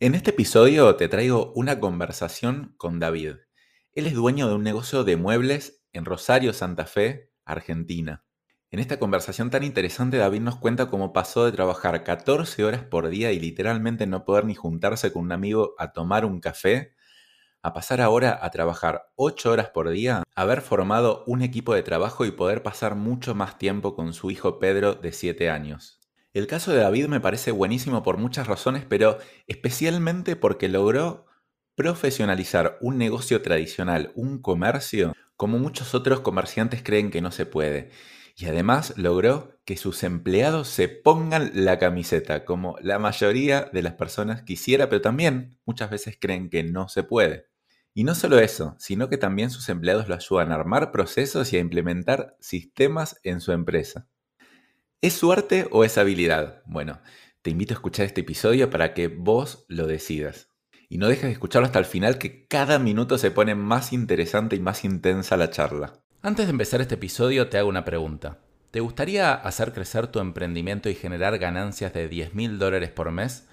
En este episodio te traigo una conversación con David. Él es dueño de un negocio de muebles en Rosario, Santa Fe, Argentina. En esta conversación tan interesante David nos cuenta cómo pasó de trabajar 14 horas por día y literalmente no poder ni juntarse con un amigo a tomar un café, a pasar ahora a trabajar 8 horas por día, haber formado un equipo de trabajo y poder pasar mucho más tiempo con su hijo Pedro de 7 años. El caso de David me parece buenísimo por muchas razones, pero especialmente porque logró profesionalizar un negocio tradicional, un comercio, como muchos otros comerciantes creen que no se puede. Y además logró que sus empleados se pongan la camiseta, como la mayoría de las personas quisiera, pero también muchas veces creen que no se puede. Y no solo eso, sino que también sus empleados lo ayudan a armar procesos y a implementar sistemas en su empresa. ¿Es suerte o es habilidad? Bueno, te invito a escuchar este episodio para que vos lo decidas. Y no dejes de escucharlo hasta el final que cada minuto se pone más interesante y más intensa la charla. Antes de empezar este episodio te hago una pregunta. ¿Te gustaría hacer crecer tu emprendimiento y generar ganancias de 10 mil dólares por mes?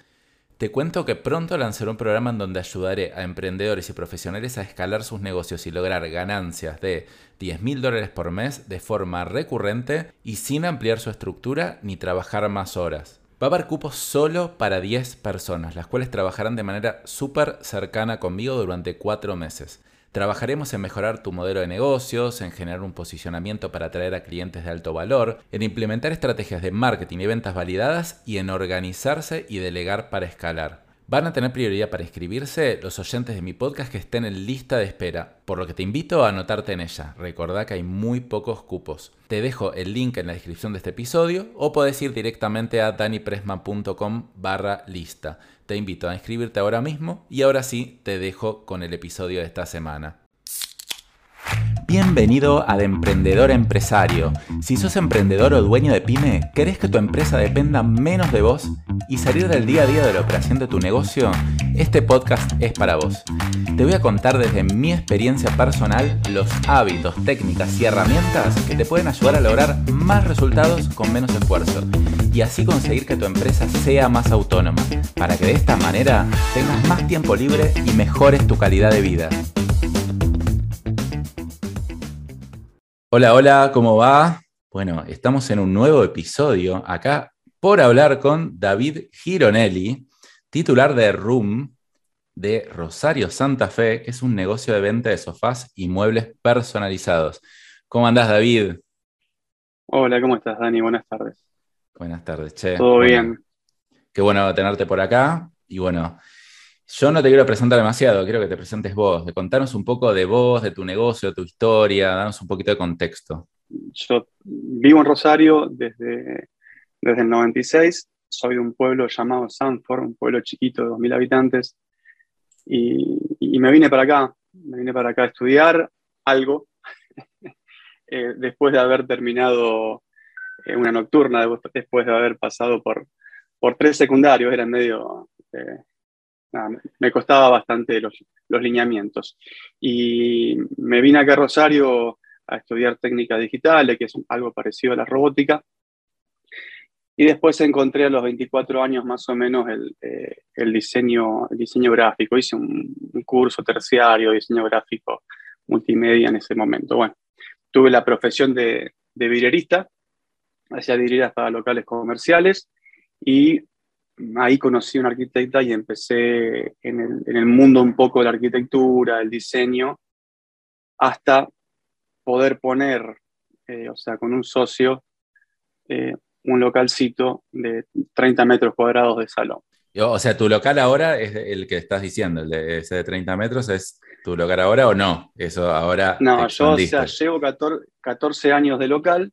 Te cuento que pronto lanzaré un programa en donde ayudaré a emprendedores y profesionales a escalar sus negocios y lograr ganancias de 10 mil dólares por mes de forma recurrente y sin ampliar su estructura ni trabajar más horas. Va a haber cupos solo para 10 personas, las cuales trabajarán de manera súper cercana conmigo durante 4 meses. Trabajaremos en mejorar tu modelo de negocios, en generar un posicionamiento para atraer a clientes de alto valor, en implementar estrategias de marketing y ventas validadas y en organizarse y delegar para escalar. Van a tener prioridad para inscribirse los oyentes de mi podcast que estén en lista de espera, por lo que te invito a anotarte en ella. Recordá que hay muy pocos cupos. Te dejo el link en la descripción de este episodio o puedes ir directamente a danipresma.com barra lista. Te invito a inscribirte ahora mismo y ahora sí te dejo con el episodio de esta semana. Bienvenido a De Emprendedor Empresario. Si sos emprendedor o dueño de pyme, ¿querés que tu empresa dependa menos de vos y salir del día a día de la operación de tu negocio? Este podcast es para vos. Te voy a contar desde mi experiencia personal los hábitos, técnicas y herramientas que te pueden ayudar a lograr más resultados con menos esfuerzo y así conseguir que tu empresa sea más autónoma, para que de esta manera tengas más tiempo libre y mejores tu calidad de vida. Hola, hola, ¿cómo va? Bueno, estamos en un nuevo episodio acá por hablar con David Gironelli, titular de Room de Rosario Santa Fe, que es un negocio de venta de sofás y muebles personalizados. ¿Cómo andás, David? Hola, ¿cómo estás, Dani? Buenas tardes. Buenas tardes, che. Todo bien. Qué bueno tenerte por acá. Y bueno, yo no te quiero presentar demasiado, quiero que te presentes vos, de contarnos un poco de vos, de tu negocio, tu historia, danos un poquito de contexto. Yo vivo en Rosario desde, desde el 96, soy de un pueblo llamado Sanford, un pueblo chiquito de 2.000 habitantes, y, me vine para acá, me vine para acá a estudiar algo, eh, después de haber terminado eh, una nocturna, después de haber pasado por, por tres secundarios, era medio... Eh, me costaba bastante los, lineamientos. Y me vine acá a Rosario a estudiar técnicas digitales, que es algo parecido a la robótica. Y después encontré a los 24 años más o menos el, eh, diseño, diseño gráfico. Hice un, curso terciario de diseño gráfico multimedia en ese momento. Bueno, tuve la profesión de, de vidrierista, hacía vidrieras para locales comerciales y ahí conocí a una arquitecta y empecé en el, mundo un poco de la arquitectura, el diseño, hasta poder poner, eh, o sea, con un socio, eh, un localcito de 30 metros cuadrados de salón. O sea, ¿tu local ahora es el que estás diciendo, el de, ese de 30 metros, es tu local ahora o no? Eso ahora. No, yo o sea, llevo 14 años de local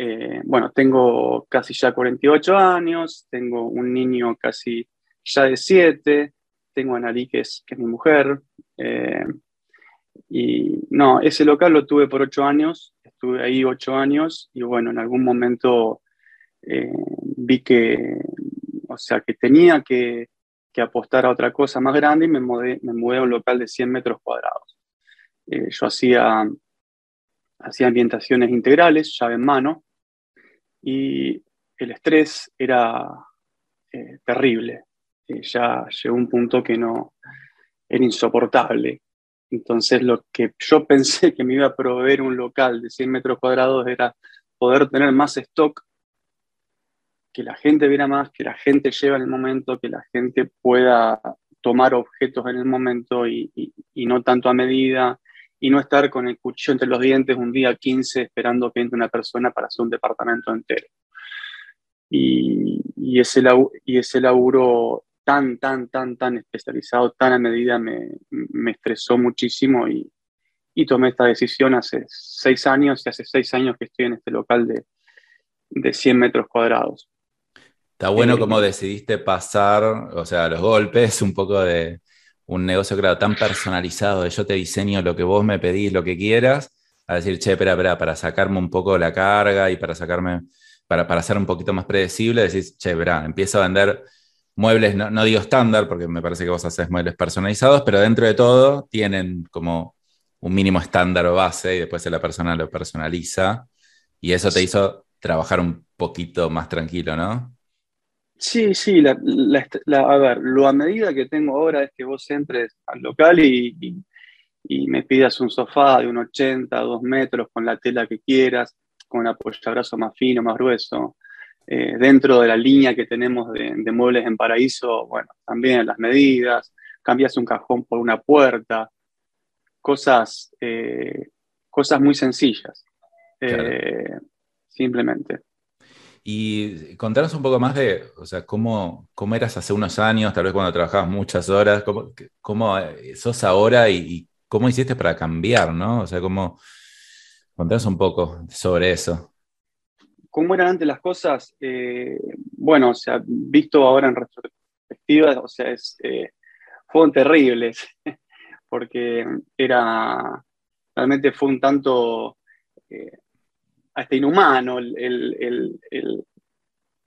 eh, bueno, tengo casi ya 48 años, tengo un niño casi ya de 7, tengo a Nari, que es, mi mujer. Eh, y no, ese local lo tuve por 8 años, estuve ahí 8 años y bueno, en algún momento eh, vi que, o sea, que tenía que, apostar a otra cosa más grande y me mudé, me mudé a un local de 100 metros cuadrados. yo hacía, hacía ambientaciones integrales, llave en mano, y el estrés era eh, terrible. eh, ya llegó un punto que no era insoportable. Entonces lo que yo pensé que me iba a proveer un local de 100 metros cuadrados era poder tener más stock, que la gente viera más, que la gente lleve en el momento, que la gente pueda tomar objetos en el momento y, no tanto a medida, y no estar con el cuchillo entre los dientes un día 15 esperando que entre una persona para hacer un departamento entero. Y, y, ese, y ese laburo tan, tan, tan, tan especializado, tan a medida, me, me estresó muchísimo y, y, tomé esta decisión hace seis años y hace seis años que estoy en este local de, de 100 metros cuadrados. Está bueno eh, cómo decidiste pasar, o sea, los golpes, un poco de un negocio, claro, tan personalizado, de yo te diseño lo que vos me pedís, lo que quieras, a decir, che, espera, espera, para sacarme un poco la carga y para sacarme, para, para ser un poquito más predecible, decís, che, verá, empiezo a vender muebles, no, digo estándar, porque me parece que vos haces muebles personalizados, pero dentro de todo tienen como un mínimo estándar o base y después la persona lo personaliza. Y eso te hizo trabajar un poquito más tranquilo, ¿no? Sí, sí, la, a ver, lo a medida que tengo ahora es que vos entres al local y, me pidas un sofá de un 80, 2 metros con la tela que quieras, con un apoyabrazo más fino, más grueso, eh, dentro de la línea que tenemos de, muebles en paraíso, bueno, también las medidas, cambias un cajón por una puerta, cosas, eh, cosas muy sencillas, eh, simplemente. Y contanos un poco más de, o sea, cómo, cómo eras hace unos años, tal vez cuando trabajabas muchas horas, cómo, cómo sos ahora y, cómo hiciste para cambiar, ¿no? O sea, cómo, contanos un poco sobre eso. ¿Cómo eran antes las cosas? Eh, bueno, o sea, visto ahora en retrospectiva, o sea, eh, fueron terribles, porque era, realmente fue un tanto eh, hasta inhumano el,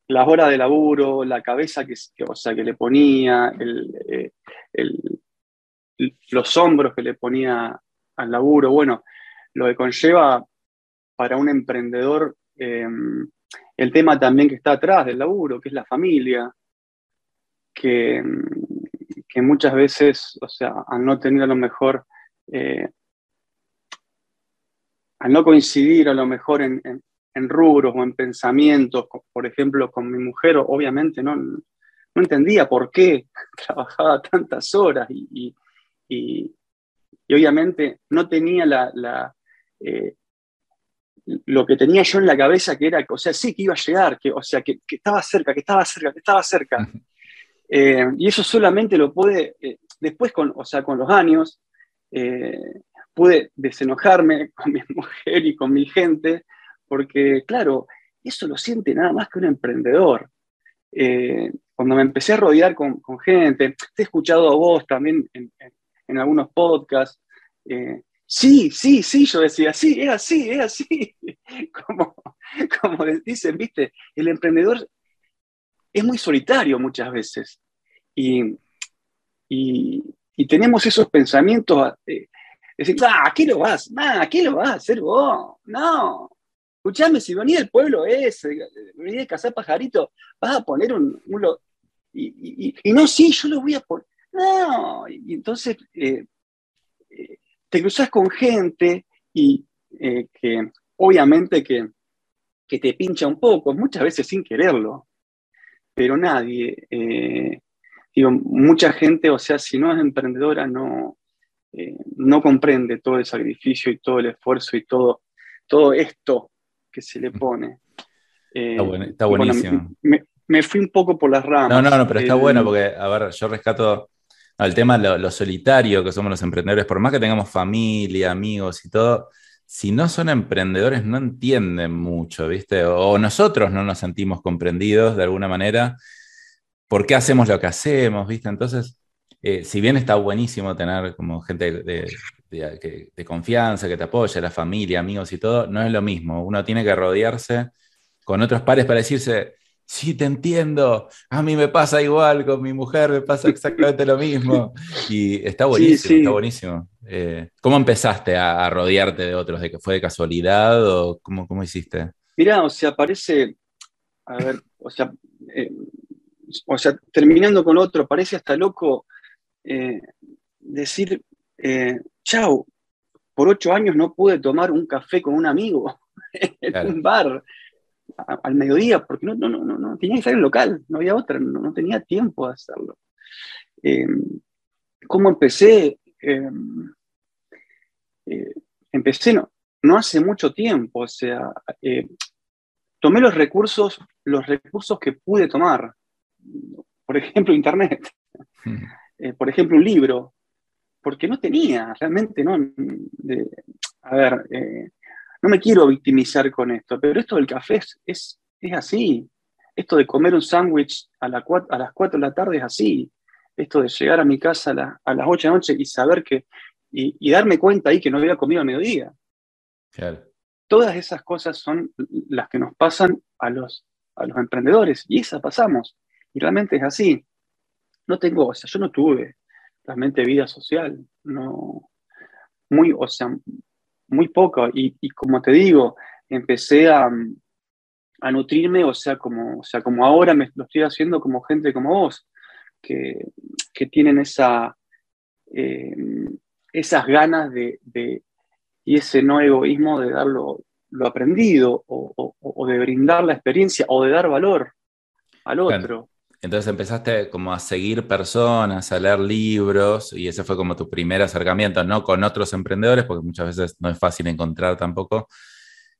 las horas de laburo, la cabeza que, o sea, que le ponía, los hombros que le ponía al laburo, bueno, lo que conlleva para un emprendedor Em, el tema también que está atrás del laburo, que es la familia, que, que muchas veces, o sea, al no tener a lo mejor, eh, al no coincidir a lo mejor en, rubros o en pensamientos, por ejemplo, con mi mujer, obviamente no, no entendía por qué trabajaba tantas horas y, y, obviamente no tenía la, eh, lo que tenía yo en la cabeza, que era, o sea, sí, que iba a llegar, que, o sea, que, estaba cerca, que estaba cerca, que estaba cerca. Eh, y eso solamente lo puede, eh, después, con, o sea, con los años, eh, pude desenojarme con mi mujer y con mi gente, porque, claro, eso lo siente nada más que un emprendedor. cuando me empecé a rodear con, gente, te he escuchado a vos también en, en algunos podcasts, Sí, sí, sí, yo decía, sí, es así, es así. Como, como dicen, viste, el emprendedor es muy solitario muchas veces. Y, tenemos esos pensamientos de decir, ah, ¿qué lo vas? Ah, ¿qué lo vas a hacer vos? No. Escuchame, si venís del pueblo ese, venís de cazar pajarito, vas a poner un... y, no, sí, yo lo voy a poner. No. Y entonces... Eh, eh, te cruzas con gente y eh, que obviamente que, te pincha un poco, muchas veces sin quererlo, pero nadie, digo, mucha gente, o sea, si no es emprendedora, no, eh, no comprende todo el sacrificio y todo el esfuerzo y todo, todo esto que se le mm. pone. está, buenísimo. me, fui un poco por las ramas. No, no, no, pero está bueno porque, a ver, yo rescato el tema lo, lo, solitario que somos los emprendedores, por más que tengamos familia, amigos y todo, si no son emprendedores no entienden mucho, ¿viste? O, nosotros no nos sentimos comprendidos de alguna manera. ¿Por qué hacemos lo que hacemos, ¿viste? Entonces, eh, si bien está buenísimo tener como gente de, de, confianza, que te apoya, la familia, amigos y todo, no es lo mismo. Uno tiene que rodearse con otros pares para decirse, sí, te entiendo, a mí me pasa igual, con mi mujer me pasa exactamente lo mismo. Y está buenísimo, está buenísimo. Eh, ¿Cómo empezaste a, rodearte de otros? ¿De que fue de casualidad o cómo, cómo hiciste? Mira, o sea, parece, a ver, o sea, eh, o sea, terminando con otro, parece hasta loco eh, decir, eh, chao, por ocho años no pude tomar un café con un amigo en un bar al mediodía, porque no, no, no, no, tenía que salir local, no había otra, no, tenía tiempo de hacerlo. Eh, ¿Cómo empecé? empecé no, no hace mucho tiempo, o sea, tomé los recursos, los recursos que pude tomar. Por ejemplo, Internet. Eh, por ejemplo, un libro. Porque no tenía, realmente, ¿no? a ver, eh, no me quiero victimizar con esto, pero esto del café es, es, así. Esto de comer un sándwich a, a, las 4 de la tarde es así. Esto de llegar a mi casa a, las 8 de la noche y saber que, y, y, darme cuenta ahí que no había comido a mediodía. Claro. Todas esas cosas son las que nos pasan a los, a los emprendedores y esas pasamos. Y realmente es así. No tengo, o sea, yo no tuve realmente vida social, no, muy, o sea, muy poco. Y, como te digo, empecé a, a, nutrirme, o sea, como, o sea, como ahora me lo estoy haciendo como gente como vos, que, que tienen esa, eh, esas ganas de, y ese no egoísmo de dar lo, aprendido o, de brindar la experiencia o de dar valor al otro. Entonces empezaste como a seguir personas, a leer libros y ese fue como tu primer acercamiento, no con otros emprendedores, porque muchas veces no es fácil encontrar tampoco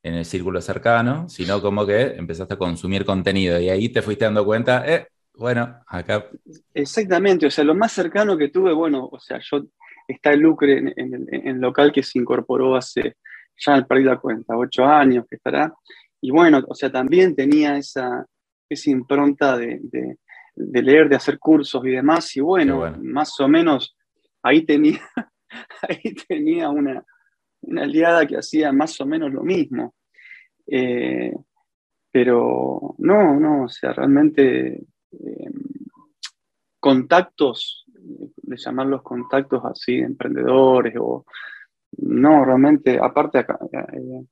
en el círculo cercano, sino como que empezaste a consumir contenido y ahí te fuiste dando cuenta, eh, bueno, acá... Exactamente, o sea, lo más cercano que tuve, bueno, o sea, yo está el Lucre en, el local que se incorporó hace, ya perdí la cuenta, ocho años que estará. Y bueno, o sea, también tenía esa, esa impronta de, de, leer, de hacer cursos y demás. Y bueno, más o menos ahí tenía, ahí tenía una, una, aliada que hacía más o menos lo mismo. Eh, pero no, no, o sea, realmente eh, contactos de llamar los contactos así, emprendedores o... No, realmente, aparte acá, eh,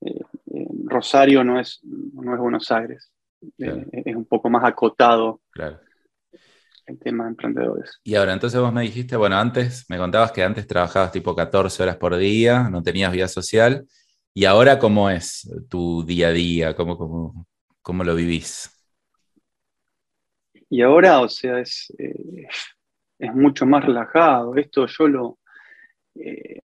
eh, Rosario no es, no es Buenos Aires, es un poco más acotado el tema de emprendedores. Y ahora, entonces vos me dijiste, bueno, antes me contabas que antes trabajabas tipo 14 horas por día, no tenías vida social, y ahora cómo es tu día a día, cómo, cómo, cómo lo vivís. Y ahora, o sea, es, es mucho más relajado. Esto yo lo... Eh,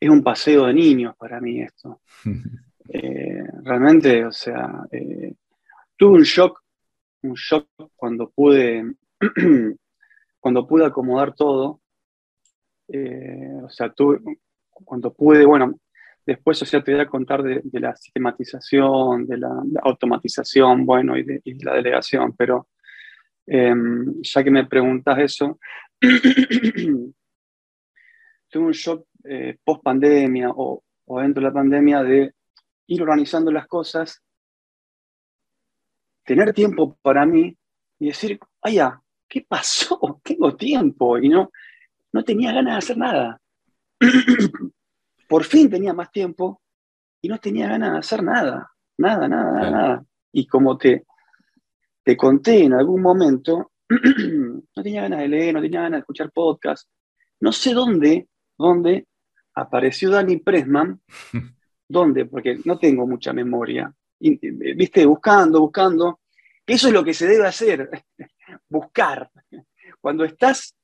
es un paseo de niños para mí esto. Eh, realmente, o sea, eh, tuve un shock, un shock cuando pude, cuando pude acomodar todo. o sea, tuve, cuando pude, bueno, después, o sea, te voy a contar de, la sistematización, de la, automatización, bueno, y de, y de, la delegación, pero Em, ya que me preguntas eso, tuve un shock eh, post pandemia o, dentro de la pandemia de ir organizando las cosas, tener tiempo para mí y decir, ay, ¿qué pasó? Tengo tiempo y no, no tenía ganas de hacer nada. Por fin tenía más tiempo y no tenía ganas de hacer nada, nada, nada, nada. Y como te, te conté en algún momento, no tenía ganas de leer, no tenía ganas de escuchar podcast. No sé dónde, dónde apareció Dani Pressman. ¿Dónde? Porque no tengo mucha memoria. Viste, buscando, buscando. Eso es lo que se debe hacer, buscar. Cuando estás,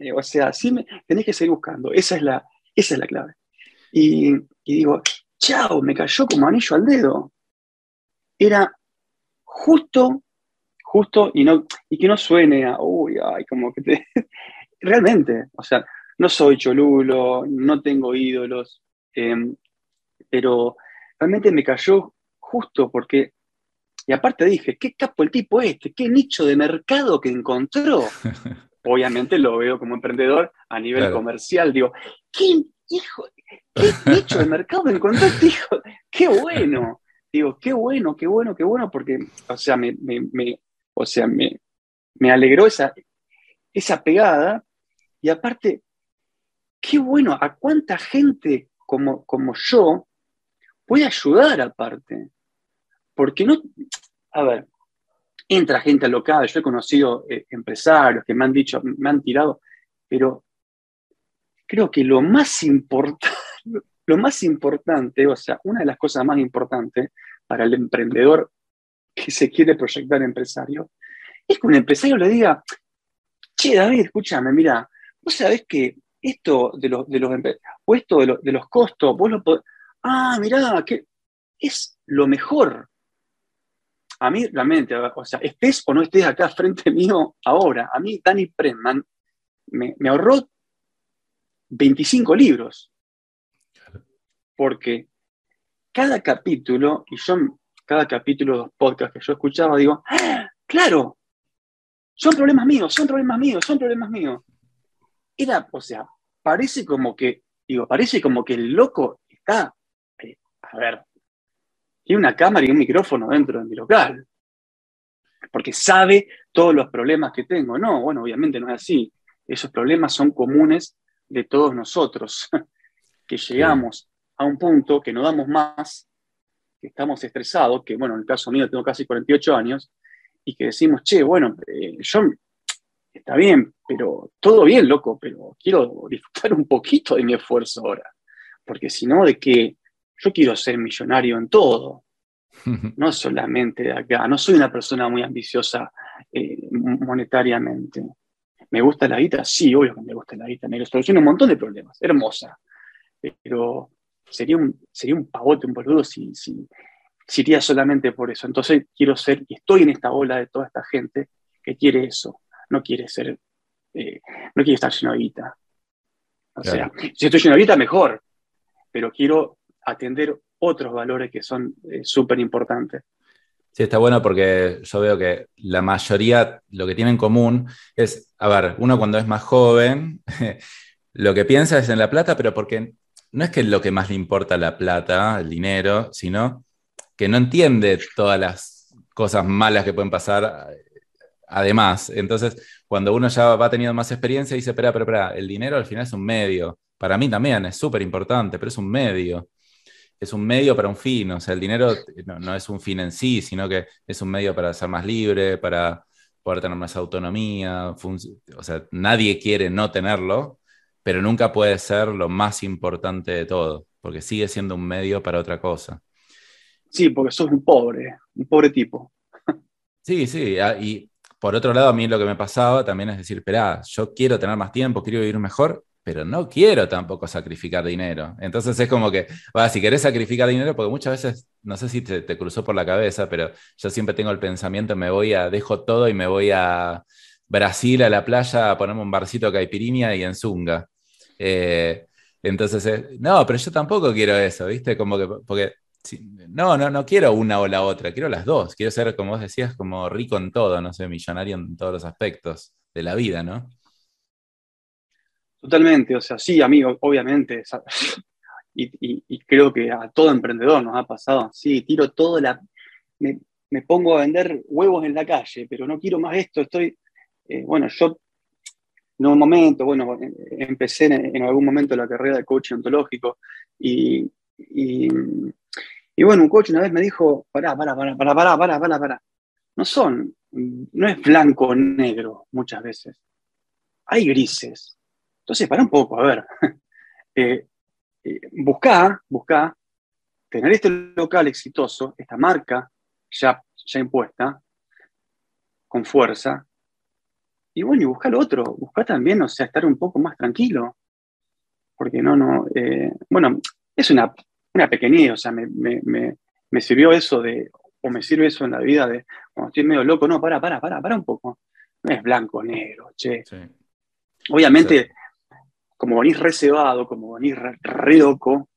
eh, o sea, sí tenés que seguir buscando. Esa es la, esa es la clave. Y, y digo, chao, me cayó como anillo al dedo. Era justo justo y, no, y que no suene a, uy, ay, como que te... Realmente, o sea, no soy cholulo, no tengo ídolos, em, pero realmente me cayó justo porque, y aparte dije, qué capo el tipo este, qué nicho de mercado que encontró. Obviamente lo veo como emprendedor a nivel comercial, digo, qué hijo, qué nicho de mercado encontró este hijo, qué bueno. Digo, qué bueno, qué bueno, qué bueno, porque, o sea, me, o sea, me, alegró esa, esa pegada. Y aparte, qué bueno, a cuánta gente como, como yo puede ayudar aparte. Porque no, a ver, entra gente al local, yo he conocido eh, empresarios que me han dicho, me han tirado, pero creo que lo más importante, lo más importante, o sea, una de las cosas más importantes para el emprendedor que se quiere proyectar empresario, es que un empresario le diga, che, David, escúchame, mira, vos sabés que esto de los, de los o esto de, de, los costos, vos lo podés, ah, mirá, que es lo mejor. A mí, realmente, o sea, estés o no estés acá frente mío ahora, a mí Danny Prentman me, me ahorró 25 libros. Porque cada capítulo, y yo, cada capítulo de los podcasts que yo escuchaba, digo, ¡Ah, claro, son problemas míos, son problemas míos, son problemas míos. Era, o sea, parece como que, digo, parece como que el loco está, eh, a ver, tiene una cámara y un micrófono dentro de mi local, porque sabe todos los problemas que tengo. No, bueno, obviamente no es así. Esos problemas son comunes de todos nosotros, que llegamos a un punto que no damos más, que estamos estresados, que bueno, en el caso mío tengo casi 48 años, y que decimos, che, bueno, eh, yo está bien, pero todo bien, loco, pero quiero disfrutar un poquito de mi esfuerzo ahora, porque si no, de que yo quiero ser millonario en todo, no solamente de acá, no soy una persona muy ambiciosa eh, monetariamente. ¿Me gusta la guita? Sí, obvio que me gusta la guita, me soluciona un montón de problemas, hermosa, pero sería un, sería un pavote, un boludo si, si, si iría solamente por eso. Entonces quiero ser, y estoy en esta ola de toda esta gente que quiere eso, no quiere ser, eh, no quiere estar lleno de guita. O sea, si estoy lleno de guita, mejor, pero quiero atender otros valores que son eh, súper importantes. Sí, está bueno porque yo veo que la mayoría lo que tiene en común es, a ver, uno cuando es más joven, lo que piensa es en la plata, pero porque no es que lo que más le importa la plata, el dinero, sino que no entiende todas las cosas malas que pueden pasar además. Entonces, cuando uno ya va teniendo más experiencia, dice, espera, espera, espera, el dinero al final es un medio. Para mí también es súper importante, pero es un medio. Es un medio para un fin. O sea, el dinero no, es un fin en sí, sino que es un medio para ser más libre, para poder tener más autonomía. O sea, nadie quiere no tenerlo, pero nunca puede ser lo más importante de todo, porque sigue siendo un medio para otra cosa. Sí, porque sos un pobre, un pobre tipo. Sí, sí, ah, y por otro lado, a mí lo que me pasaba también es decir, espera, yo quiero tener más tiempo, quiero vivir mejor, pero no quiero tampoco sacrificar dinero. Entonces es como que, si querés sacrificar dinero, porque muchas veces, no sé si te, cruzó por la cabeza, pero yo siempre tengo el pensamiento, me voy a, dejo todo y me voy a Brasil, a la playa, a ponerme un barcito de caipirinha y en zunga. Eh, entonces, no, pero yo tampoco quiero eso, ¿viste? Como que, porque no, no, no quiero una o la otra, quiero las dos. Quiero ser, como vos decías, como rico en todo, no sé, millonario en todos los aspectos de la vida, ¿no? Totalmente, o sea, sí, amigo, obviamente. Y, creo que a todo emprendedor nos ha pasado. Sí, tiro todo la. Me, pongo a vender huevos en la calle, pero no quiero más esto. Estoy. Eh, bueno, yo en un momento, bueno, empecé en, algún momento la carrera de coaching ontológico y y bueno, un coach una vez me dijo, pará, pará, pará, pará, pará, pará, pará, pará. No son, no es blanco o negro muchas veces. Hay grises. Entonces, para un poco, a ver. eh, eh, buscá, buscá tener este local exitoso, esta marca ya, ya impuesta, con fuerza. Y bueno, y busca lo otro, busca también, o sea, estar un poco más tranquilo. Porque no, no, eh, bueno, es una una pequeñez, o sea, me, sirvió eso de, o me sirve eso en la vida de, cuando estoy medio loco, no, para, para, para, para un poco. No es blanco, negro, che. Obviamente, como venís reservado, como venís re, loco,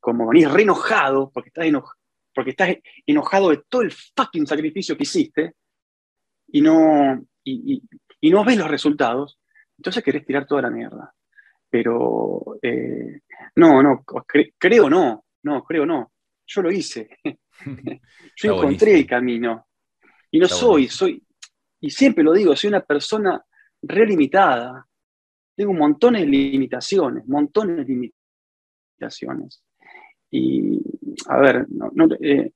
como venís re enojado, porque estás, porque estás enojado de todo el fucking sacrificio que hiciste, y no, y, no ves los resultados, entonces querés tirar toda la mierda. Pero eh, no, no, creo no, no, creo no. Yo lo hice. Yo encontré el camino. Y no soy, soy, y siempre lo digo, soy una persona relimitada. Tengo montones de limitaciones, montones de limitaciones. Y, a ver, no, no, eh,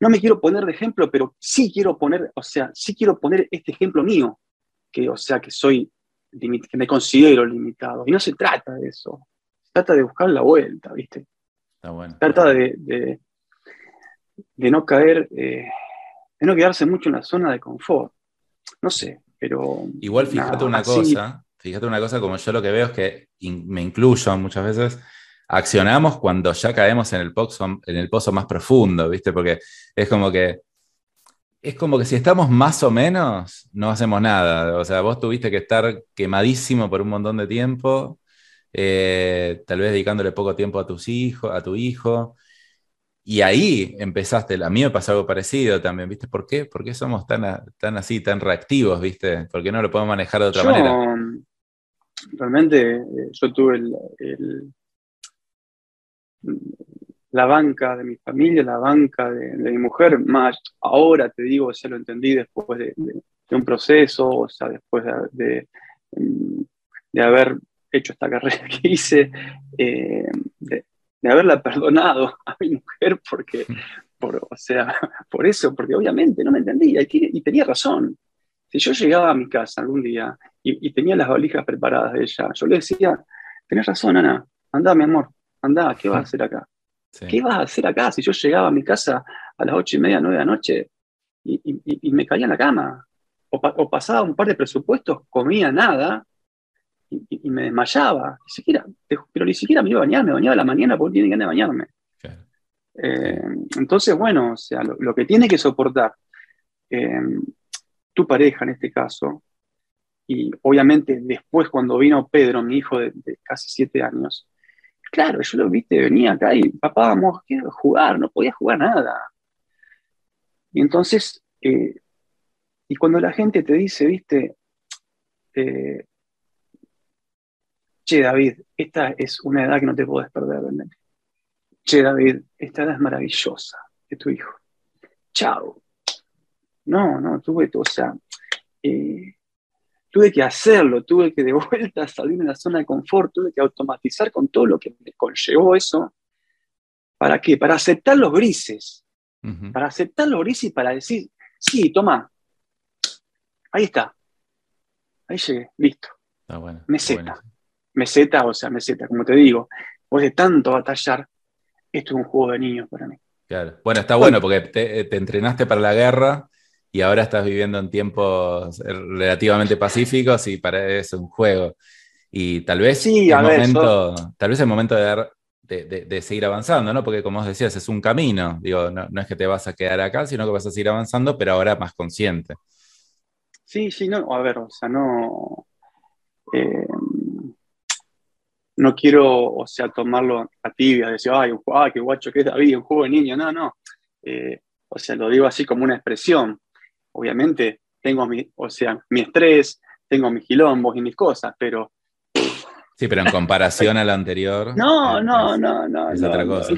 no me quiero poner de ejemplo, pero sí quiero poner, o sea, sí quiero poner este ejemplo mío, que, o sea, que soy, que me considero limitado. Y no se trata de eso, se trata de buscar la vuelta, ¿viste? Está bueno. Trata de, de, no caer, eh, de no quedarse mucho en la zona de confort. No sé, pero... Igual fíjate una cosa, fíjate una cosa, como yo lo que veo es que me incluyo muchas veces, accionamos cuando ya caemos en el pozo, en el pozo más profundo, ¿viste? Porque es como que es como que si estamos más o menos, no hacemos nada. O sea, vos tuviste que estar quemadísimo por un montón de tiempo, eh, tal vez dedicándole poco tiempo a tus hijos, a tu hijo. Y ahí empezaste, a mí me pasó algo parecido también, ¿viste? ¿Por qué? ¿Por qué somos tan, tan así, tan reactivos, ¿viste? ¿Por qué no lo podemos manejar de otra manera? Realmente eh, yo tuve la banca de mi familia, la banca de, mi mujer, más ahora te digo, ya lo entendí después de, un proceso, o sea, después de, de, haber hecho esta carrera que hice, eh, de, haberla perdonado a mi mujer porque, por, o sea, por eso, porque obviamente no me entendía y, tenía razón. Si yo llegaba a mi casa algún día y, tenía las valijas preparadas de ella, yo le decía, tenés razón, Ana, anda, mi amor, anda, ¿qué vas a hacer acá? ¿Qué vas a hacer acá? Si yo llegaba a mi casa a las ocho y media, nueve de la noche y, me caía en la cama, o, pasaba un par de presupuestos, comía nada y, me desmayaba. Ni siquiera, pero ni siquiera me iba a bañar, me bañaba a la mañana porque tiene que bañarme. Eh, entonces, bueno, o sea, lo, que tiene que soportar eh, tu pareja en este caso, y obviamente después cuando vino Pedro, mi hijo de casi siete años, Claro, yo lo viste, venía acá y papá, vamos a jugar, no podía jugar nada. Y entonces, eh, y cuando la gente te dice, viste, eh, che David, esta es una edad que no te puedes perder, Che David, esta edad es maravillosa de tu hijo. Chao. No, no, tuve, o sea, eh, tuve que hacerlo, tuve que de vuelta salir de la zona de confort, tuve que automatizar con todo lo que me conllevó eso. ¿Para qué? Para aceptar los grises. Para aceptar los grises y para decir, sí, toma, ahí está. Ahí llegué, listo. Bueno, meseta. Meseta, o sea, meseta, como te digo, después de tanto batallar, esto es un juego de niños para mí. Claro. Bueno, está bueno, porque te entrenaste para la guerra y ahora estás viviendo en tiempos relativamente pacíficos y para es un juego. Y tal vez sí, el momento, tal vez el momento de, de, seguir avanzando, ¿no? Porque como os decías, es un camino. Digo, no, es que te vas a quedar acá, sino que vas a seguir avanzando, pero ahora más consciente. Sí, sí, no, a ver, o sea, no. Eh, no quiero, o sea, tomarlo a tibia, decir, ay, ah, qué guacho que es David, un juego de niño. No, no. Eh, o sea, lo digo así como una expresión obviamente tengo mi, o sea, mi estrés, tengo mis quilombos y mis cosas, pero... Sí, pero en comparación a lo anterior... No, no, no, no. Es otra cosa.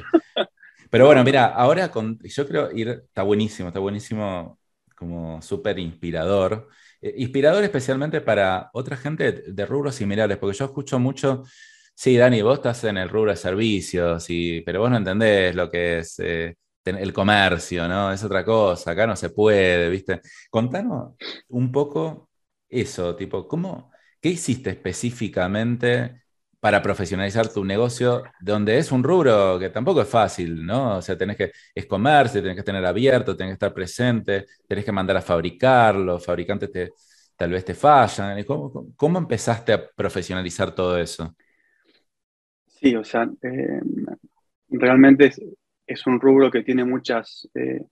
Pero bueno, mira, ahora con, yo creo ir, está buenísimo, está buenísimo, como súper inspirador. Eh, inspirador especialmente para otra gente de, rubros similares, porque yo escucho mucho, sí, Dani, vos estás en el rubro de servicios, y, pero vos no entendés lo que es eh, el comercio, ¿no? Es otra cosa, acá no se puede, ¿viste? Contanos un poco eso, tipo, ¿cómo, qué hiciste específicamente para profesionalizar tu negocio, donde es un rubro que tampoco es fácil, ¿no? O sea, tenés que, es comercio, tenés que tener abierto, tenés que estar presente, tenés que mandar a fabricar, los fabricantes te, tal vez te fallan. ¿Cómo, cómo empezaste a profesionalizar todo eso? Sí, o sea, eh, realmente es un rubro que tiene muchas, eh,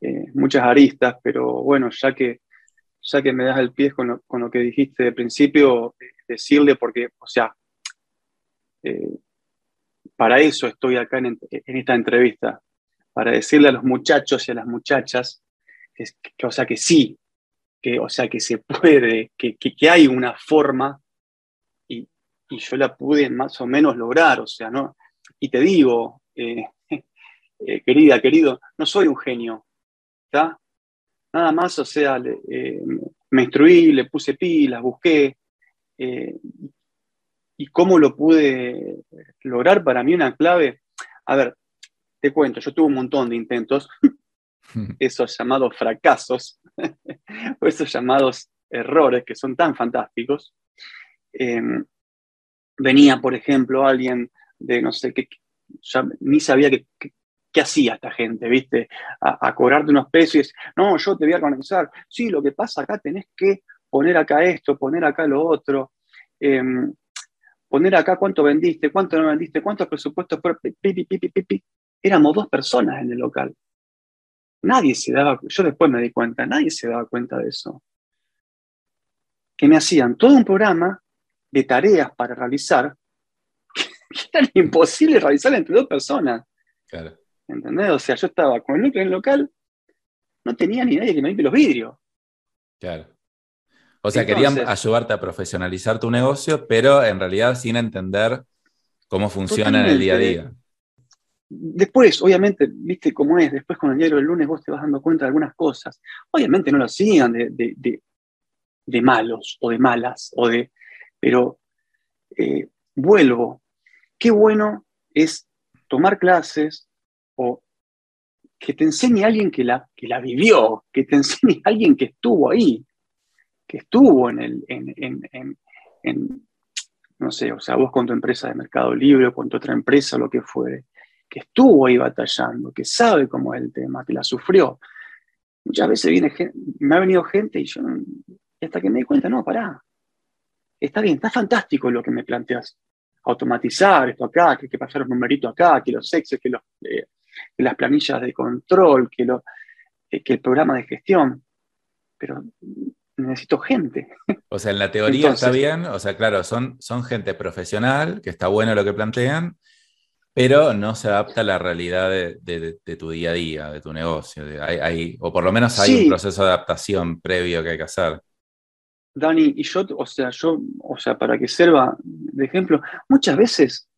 eh, muchas aristas, pero bueno, ya que, ya que me das el pie con lo, que dijiste de principio, eh, decirle, porque, o sea, para eso estoy acá en, esta entrevista, para decirle a los muchachos y a las muchachas que, o sea, que sí, que, o sea, que se puede, que, que, hay una forma y, y, yo la pude más o menos lograr, o sea, ¿no? Y te digo, eh, querida, querido, no soy un genio, ¿está? Nada más, o sea, eh, me instruí, le puse pilas, busqué. Eh, ¿Y cómo lo pude lograr? Para mí una clave, a ver, te cuento, yo tuve un montón de intentos, esos llamados fracasos o esos llamados errores que son tan fantásticos. Em, venía, por ejemplo, alguien de no sé qué, ni sabía qué, qué, hacía esta gente, ¿viste? A, cobrarte unos pesos no, yo te voy a organizar. Sí, lo que pasa acá tenés que poner acá esto, poner acá lo otro, em, poner acá cuánto vendiste, cuánto no vendiste, cuántos presupuestos, pi, pi, éramos dos personas en el local. Nadie se daba, yo después me di cuenta, nadie se daba cuenta de eso. Que me hacían todo un programa de tareas para realizar que eran imposible realizar entre dos personas. Claro. ¿Entendés? O sea, yo estaba con el núcleo en el local, no tenía ni nadie que me limpie los vidrios. Claro. O sea, querían ayudarte a profesionalizar tu negocio, pero en realidad sin entender cómo funciona en el día a día. Después, obviamente, viste cómo es, después con el diario del lunes vos te vas dando cuenta de algunas cosas. Obviamente no lo hacían de, malos o de malas, o de, pero eh, vuelvo, qué bueno es tomar clases que te enseñe alguien que la, que la vivió, que te enseñe alguien que estuvo ahí, que estuvo en el, no sé, o sea, vos con tu empresa de Mercado Libre o con tu otra empresa, lo que fuere, que estuvo ahí batallando, que sabe cómo es el tema, que la sufrió. Muchas veces viene me ha venido gente y yo, hasta que me di cuenta, no, pará, está bien, está fantástico lo que me planteas. Automatizar esto acá, que hay que pasar un numerito acá, que los exes, que, eh, que las planillas de control, que, lo, eh, que el programa de gestión. Pero necesito gente. O sea, en la teoría está bien, o sea, claro, son, son gente profesional, que está bueno lo que plantean, pero no se adapta a la realidad de, tu día a día, de tu negocio. Hay, o por lo menos hay un proceso de adaptación previo que hay que hacer. Dani, y yo, o sea, yo, o sea, para que sirva de ejemplo, muchas veces,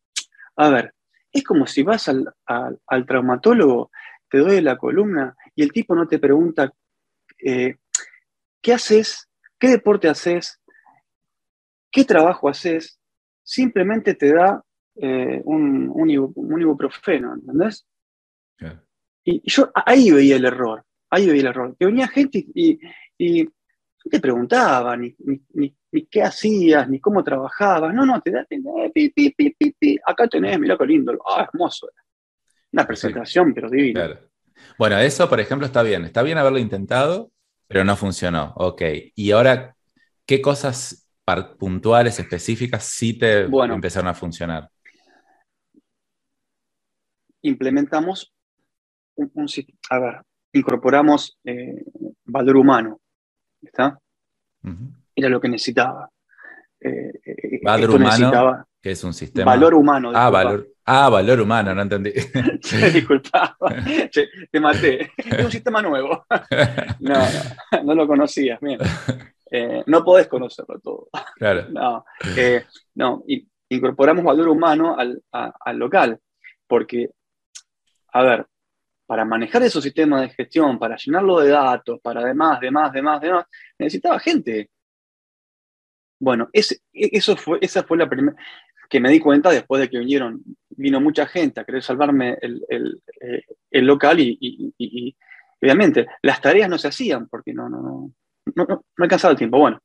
a ver, es como si vas al, al, traumatólogo, te duele la columna y el tipo no te pregunta eh, qué haces, qué deporte haces, qué trabajo haces, simplemente te da eh, un, un, ibuprofeno, ¿entendés? Y yo ahí veía el error, ahí veía el error. Que venía gente y, y, no te preguntaba ni, ni, ni, qué hacías, ni cómo trabajabas. No, no, te da, pi, pi, pi, acá tenés, mira qué lindo. Ah, hermoso. Una presentación, pero divina. Bueno, eso, por ejemplo, está bien. Está bien haberlo intentado, pero no funcionó. Ok. Y ahora, ¿qué cosas puntuales, específicas, sí te empezaron a funcionar? implementamos un, un a ver, incorporamos eh, valor humano, ¿está? Era lo que necesitaba. Eh, eh, valor humano, que es un sistema. Valor humano. Ah, valor, ah, valor humano, no entendí. disculpaba, te maté. Es un sistema nuevo. No, no, lo conocías, bien. no podés conocerlo todo. Claro. No, no incorporamos valor humano al, al local, porque a ver, para manejar esos sistemas de gestión, para llenarlo de datos, para demás, demás, demás, demás, necesitaba gente. Bueno, ese, eso fue, esa fue la primera que me di cuenta después de que vinieron, vino mucha gente a querer salvarme el, eh, local y, obviamente las tareas no se hacían porque no, no, no, no, no alcanzaba el tiempo. Bueno,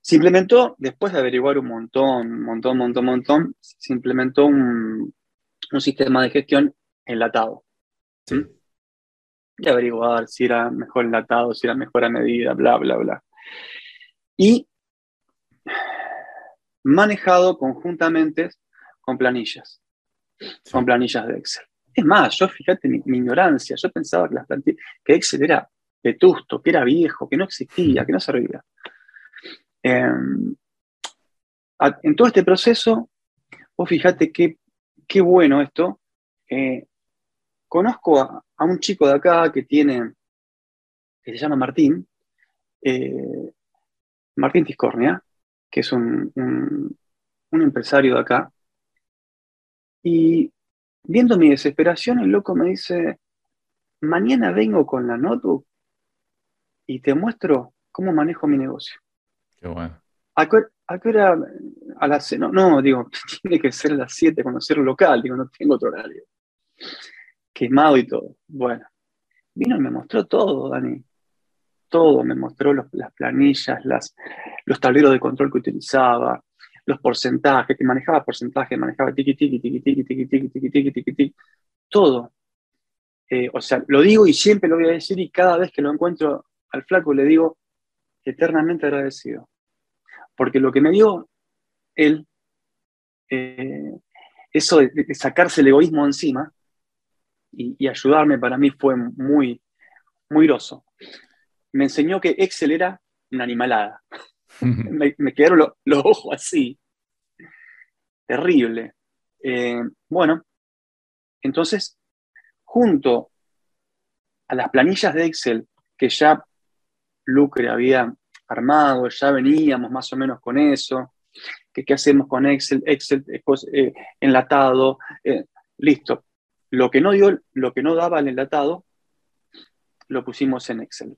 se implementó, después de averiguar un montón, un montón, montón, montón, se implementó un, un sistema de gestión enlatado. ¿Sí? Y averiguar si era mejor enlatado, si era mejor a medida, bla, bla, bla. Y manejado conjuntamente con planillas, con planillas de Excel. Es más, yo fíjate mi, ignorancia, yo pensaba que, las que Excel era vetusto, que era viejo, que no existía, que no servía. Em, en todo este proceso, vos fíjate qué, qué bueno esto, eh, conozco a, un chico de acá que tiene, que se llama Martín, eh, Martín Tiscornia, que es un, empresario de acá, y viendo mi desesperación, el loco me dice, mañana vengo con la notebook y te muestro cómo manejo mi negocio. Qué bueno. ¿A qué, hora? A las, no, no, digo, tiene que ser a las 7 cuando cierro el local, digo, no tengo otro horario quemado y todo. Bueno, vino y me mostró todo, Dani. Todo, me mostró las planillas, las, los tableros de control que utilizaba, los porcentajes, que manejaba porcentajes, manejaba tiki tiki tiki tiki tiki tiki tiki tiki tiki tiki, todo. Eh, o sea, lo digo y siempre lo voy a decir y cada vez que lo encuentro al flaco le digo eternamente agradecido. Porque lo que me dio él, eh, eso de, sacarse el egoísmo encima y, ayudarme para mí fue muy, muy groso. Me enseñó que Excel era una animalada. me, quedaron los ojos así. Terrible. Eh, bueno, entonces, junto a las planillas de Excel que ya Lucre había armado, ya veníamos más o menos con eso, que qué hacemos con Excel, Excel eh, enlatado, eh, listo. Lo que, no dio, lo que no daba el enlatado, lo pusimos en Excel.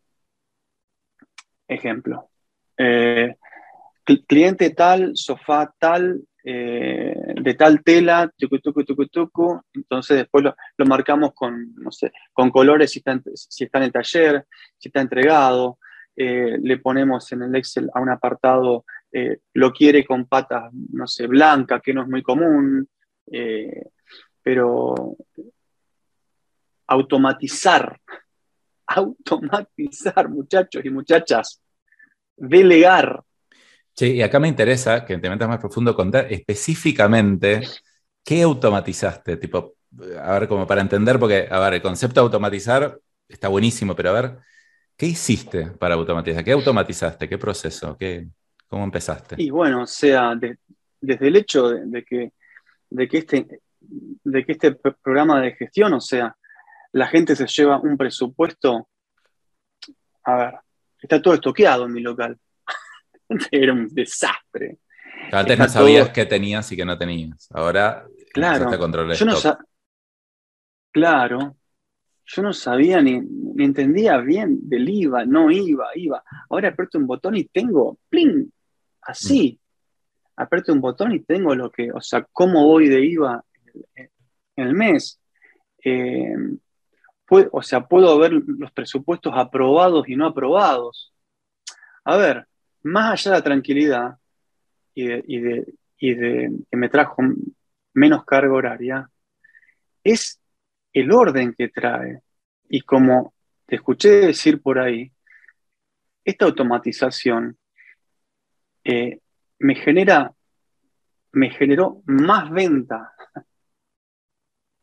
Ejemplo. Eh, cliente tal, sofá tal, de tal tela, tucu, tucu, tucu, tucu. Entonces después lo, marcamos con, no sé, con colores si está, si está en el taller, si está entregado, eh, le ponemos en el Excel a un apartado, eh, lo quiere con patas, no sé, blanca, que no es muy común, eh, pero automatizar, automatizar, muchachos y muchachas, delegar. Sí, y acá me interesa que te metas más profundo contar específicamente qué automatizaste, tipo, a ver, como para entender, porque, a ver, el concepto de automatizar está buenísimo, pero a ver, ¿Qué hiciste para automatizar? ¿Qué automatizaste? ¿Qué proceso? ¿Qué, ¿Cómo empezaste? Y bueno, o sea, desde el hecho de, que, de, que este, de que este programa de gestión, o sea, la gente se lleva un presupuesto, a ver, está todo estoqueado en mi local. Era un desastre. Antes no sabías qué tenías y qué no tenías. Ahora claro, yo no Claro, yo no sabía ni, entendía bien del IVA, no iba, iba. Ahora aprieto un botón y tengo, ¡pling! Así. Mm. Aprieto un botón y tengo lo que, o sea, cómo voy de IVA el mes. Eh, o sea, puedo ver los presupuestos aprobados y no aprobados. A ver, más allá de la tranquilidad y de, y de que me trajo menos carga horaria, es el orden que trae. Y como te escuché decir por ahí, esta automatización eh, me genera, me generó más venta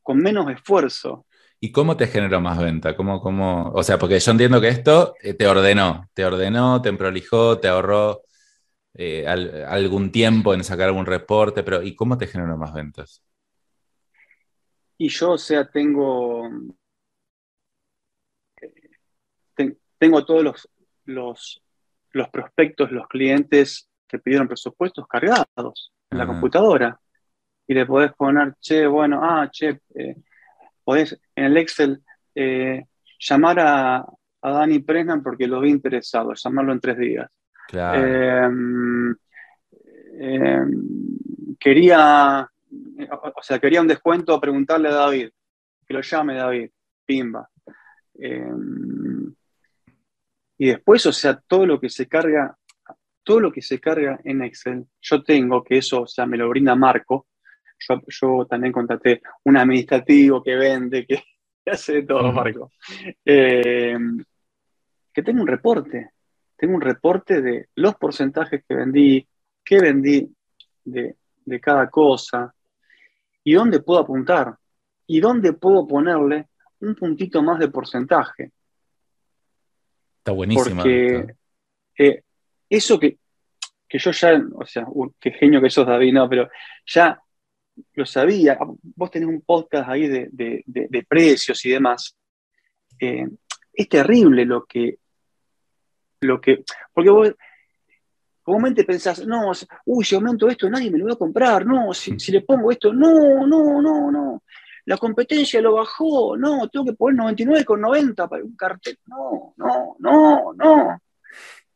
con menos esfuerzo. ¿Y cómo te generó más venta? ¿Cómo, cómo? O sea, porque yo entiendo que esto eh, te ordenó, te ordenó, te prolijó, te ahorró eh, algún tiempo en sacar algún reporte, pero ¿y cómo te generó más ventas? Y yo, o sea, tengo, tengo todos los, los, los, prospectos, los clientes que pidieron presupuestos cargados en la computadora. Y le podés poner, che, bueno, ah, che, eh, podés en el Excel eh, llamar a, a Dani Presnan porque lo vi interesado, llamarlo en tres días. Em, em, quería o sea, quería un descuento, a preguntarle a David, que lo llame David, pimba. Em, y después, o sea, todo lo que se carga, todo lo que se carga en Excel, yo tengo que eso, o sea, me lo brinda Marco. Yo, también contraté un administrativo que vende, que, hace de todo, Marco. Em, que tengo un reporte. Tengo un reporte de los porcentajes que vendí, qué vendí de, de cada cosa, y dónde puedo apuntar y dónde puedo ponerle un puntito más de porcentaje. Está buenísimo. Porque eh, eso que, yo ya, o sea, qué genio que sos David, no, pero ya lo sabía, vos tenés un podcast ahí de, precios y demás. Eh, es terrible lo que, lo que, porque vos comúnmente pensás, no, uy, si aumento esto, nadie me lo va a comprar, no, si, le pongo esto, no, no, no, no. La competencia lo bajó, no, tengo que poner 99,90 para un cartel, no, no, no, no.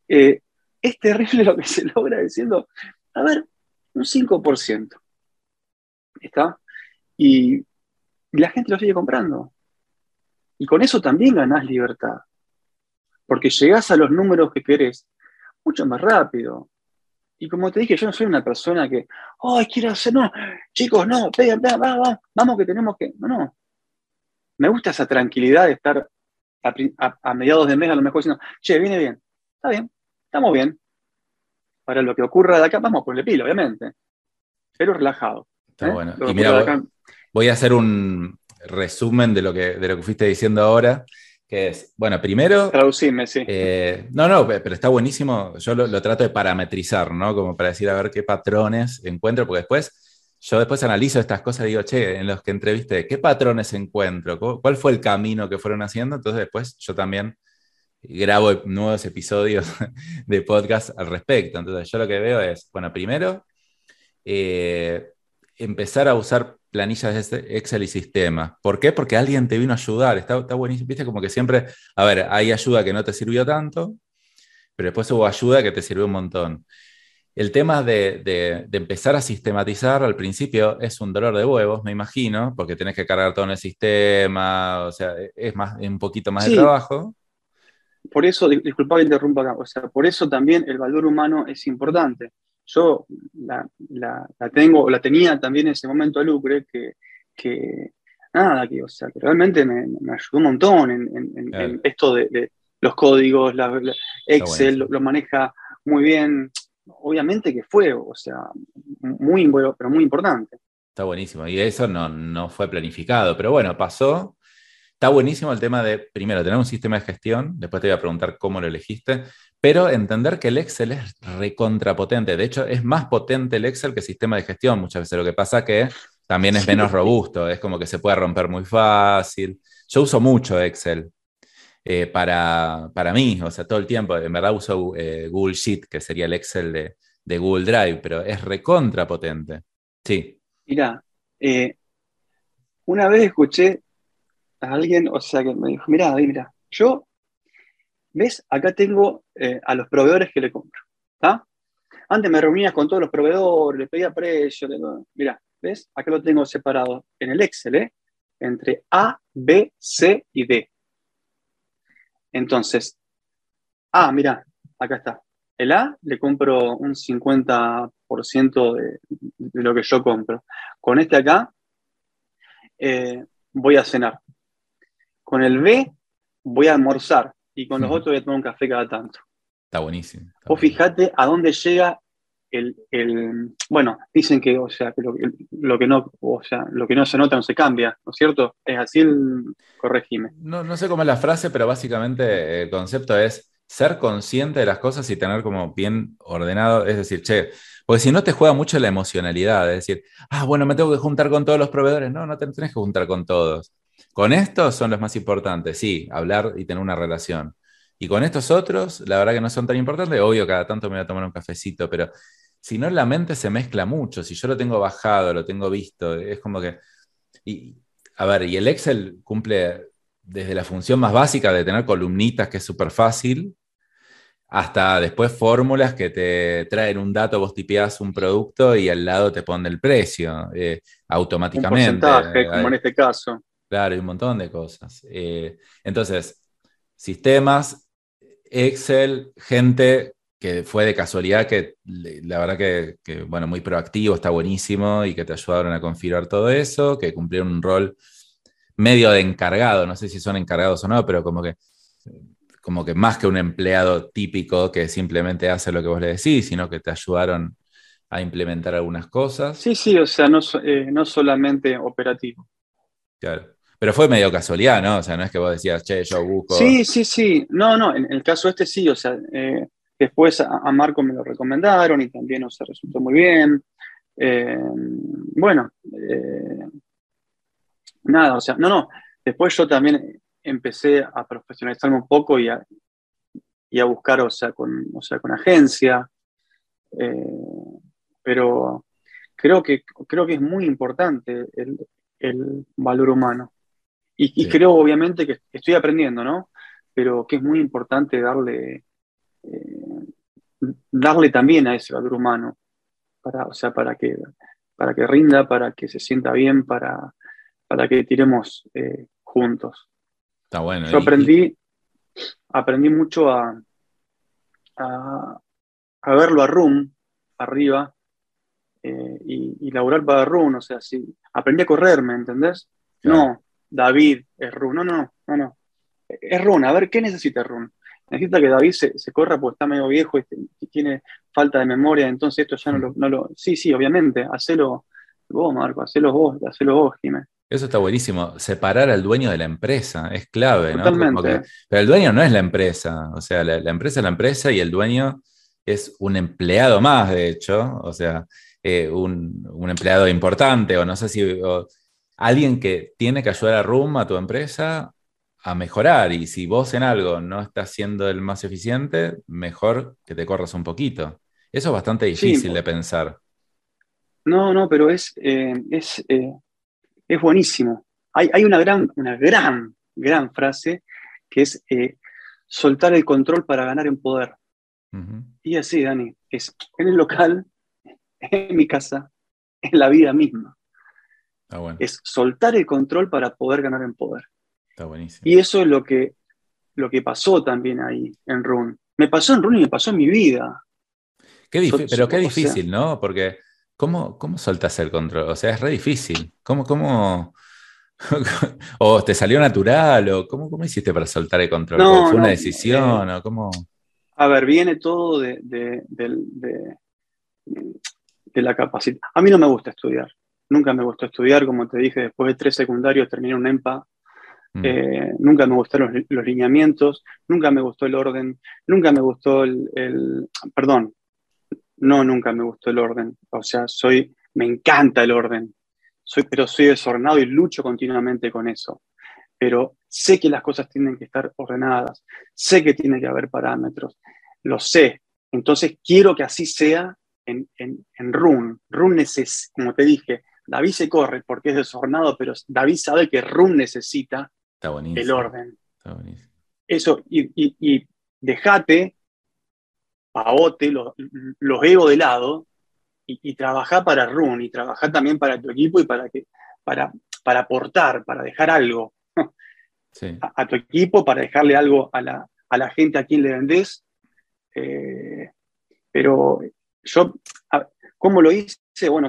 Eh, es terrible lo que se logra diciendo, a ver, un 5%. ¿Está? Y, la gente lo sigue comprando. Y con eso también ganás libertad, porque llegás a los números que querés mucho más rápido. Y como te dije, yo no soy una persona que, ay, quiero hacer, no, chicos, no, vamos, vamos que tenemos que, no, no. Me gusta esa tranquilidad de estar a, mediados de mes a lo mejor diciendo, che, viene bien, está bien, estamos bien. Para lo que ocurra de acá, vamos por el pilo, obviamente, pero relajado. Está ¿eh? bueno. y mira, voy a hacer un resumen de lo que, de lo que fuiste diciendo ahora que es, bueno, primero... Traducirme, sí. Eh, no, no, pero está buenísimo. Yo lo, trato de parametrizar, ¿no? Como para decir a ver qué patrones encuentro, porque después, yo después analizo estas cosas y digo, che, en los que entrevisté, ¿qué patrones encuentro? ¿Cuál fue el camino que fueron haciendo? Entonces después yo también grabo nuevos episodios de podcast al respecto. Entonces yo lo que veo es, bueno, primero, eh, empezar a usar planillas de Excel y sistemas. ¿Por qué? Porque alguien te vino a ayudar. Está, está buenísimo. Viste como que siempre, a ver, hay ayuda que no te sirvió tanto, pero después hubo ayuda que te sirvió un montón. El tema de, empezar a sistematizar al principio es un dolor de huevos, me imagino, porque tenés que cargar todo en el sistema, o sea, es, más, un poquito más de trabajo. Por eso, disculpa que interrumpa acá, o sea, por eso también el valor humano es importante yo la, tengo, o la tenía también en ese momento a Lucre, que, nada, que, o sea, que realmente me, ayudó un montón en, esto de, los códigos, Excel lo, maneja muy bien. Obviamente que fue, o sea, muy, pero muy importante. Está buenísimo. Y eso no, no fue planificado, pero bueno, pasó. Está buenísimo el tema de, primero, tener un sistema de gestión, después te voy a preguntar cómo lo elegiste, pero entender que el Excel es recontrapotente. De hecho, es más potente el Excel que el sistema de gestión muchas veces. Lo que pasa que también es menos robusto, es como que se puede romper muy fácil. Yo uso mucho Excel eh, para, mí, o sea, todo el tiempo. En verdad uso eh, Google Sheet, que sería el Excel de, Google Drive, pero es recontrapotente. Sí. Mira, eh, una vez escuché a alguien, o sea, que me dijo, mira, mira, yo ¿Ves? Acá tengo eh, a los proveedores que le compro. Antes me reunía con todos los proveedores, le pedía precio. Mira, ¿ves? Acá lo tengo separado en el Excel, ¿eh? Entre A, B, C y D. Entonces, A, mira, acá está. El A le compro un 50% de, lo que yo compro. Con este acá eh, voy a cenar. Con el B voy a almorzar y con los otros voy a tomar un café cada tanto. Está buenísimo. o fíjate a dónde llega el, bueno, dicen que, o sea, que lo, que no, o sea, lo que no se nota no se cambia, ¿no es cierto? Es así el corregime. No, no sé cómo es la frase, pero básicamente el concepto es ser consciente de las cosas y tener como bien ordenado, es decir, che, porque si no te juega mucho la emocionalidad, es decir, ah, bueno, me tengo que juntar con todos los proveedores. No, no te tenés que juntar con todos. Con estos son los más importantes, sí, hablar y tener una relación. Y con estos otros, la verdad que no son tan importantes, obvio, cada tanto me voy a tomar un cafecito, pero si no, la mente se mezcla mucho. Si yo lo tengo bajado, lo tengo visto, es como que. Y, a ver, y el Excel cumple desde la función más básica de tener columnitas, que es súper fácil, hasta después fórmulas que te traen un dato, vos tipeás un producto y al lado te ponen el precio eh, automáticamente. Un porcentaje, como en este caso. Claro, hay un montón de cosas. Eh, entonces, sistemas, Excel, gente que fue de casualidad, que la verdad que, bueno, muy proactivo, está buenísimo y que te ayudaron a configurar todo eso, que cumplieron un rol medio de encargado, no sé si son encargados o no, pero como que, como que más que un empleado típico que simplemente hace lo que vos le decís, sino que te ayudaron a implementar algunas cosas. Sí, sí, o sea, no, eh, no solamente operativo. Claro. Pero fue medio casualidad, ¿no? O sea, no es que vos decías, che, yo busco. Sí, sí, sí. No, no, en el caso este sí, o sea, eh, después a, Marco me lo recomendaron y también, o sea, resultó muy bien. Eh, bueno, eh, nada, o sea, no, no. Después yo también empecé a profesionalizarme un poco y a, y a buscar, o sea, con, o sea, con agencia. pero creo que, creo que es muy importante el, el valor humano. Y, creo, obviamente, que estoy aprendiendo, ¿no? Pero que es muy importante darle, eh, darle también a ese valor humano, para, o sea, para que, para que rinda, para que se sienta bien, para, para que tiremos eh, juntos. Está bueno. Yo aprendí, aprendí mucho a, a, verlo a Room, arriba, eh, y, y, laburar para Room, o sea, sí, aprendí a correr, ¿me entendés? No, David es Room, no, no, no, no. Es Room, a ver, ¿qué necesita Room? Necesita que David se, se corra porque está medio viejo y, tiene falta de memoria, entonces esto ya no lo, no lo... Sí, sí, obviamente, hacelo vos, Marco, hacelo vos, hacelo vos, Jiménez. Eso está buenísimo. Separar al dueño de la empresa es clave, ¿no? Totalmente. pero el dueño no es la empresa. O sea, la, empresa es la empresa y el dueño es un empleado más, de hecho. O sea, eh, un, empleado importante, o no sé si. Alguien que tiene que ayudar a RUM, a tu empresa, a mejorar. Y si vos en algo no estás siendo el más eficiente, mejor que te corras un poquito. Eso es bastante difícil de pensar. No, no, pero es, eh, es eh, es buenísimo. Hay, una gran, una gran, gran frase que es eh, soltar el control para ganar en poder. Y así, Dani, es en el local, en mi casa, en la vida misma. Es soltar el control para poder ganar en poder. Está buenísimo. Y eso es lo que, lo que pasó también ahí en Run. Me pasó en Run y me pasó en mi vida. pero qué difícil, ¿no? Porque ¿Cómo, cómo soltas el control? O sea, es re difícil. ¿Cómo, cómo, o te salió natural, o cómo, cómo hiciste para soltar el control? ¿Fue una decisión? Eh, o cómo? A ver, viene todo de, de, la capacidad. A mí no me gusta estudiar. Nunca me gustó estudiar, como te dije, después de tres secundarios terminé un EMPA. Mm. Eh, nunca me gustaron los, los, lineamientos, nunca me gustó el orden, nunca me gustó el, el, perdón, no, nunca me gustó el orden. O sea, soy, me encanta el orden. Soy, pero soy desordenado y lucho continuamente con eso. Pero sé que las cosas tienen que estar ordenadas. Sé que tiene que haber parámetros. Lo sé. Entonces quiero que así sea en, en, en Run. Run necesita, como te dije, David se corre porque es desordenado, pero David sabe que Run necesita el orden. Está Eso, y, y, y dejate paote, los, los ego de lado y, y trabajar para Run y trabajar también para tu equipo y para, que, para, para aportar, para dejar algo a, tu equipo, para dejarle algo a la, a la gente a quien le vendés. Eh, pero yo, ¿cómo lo hice? Bueno,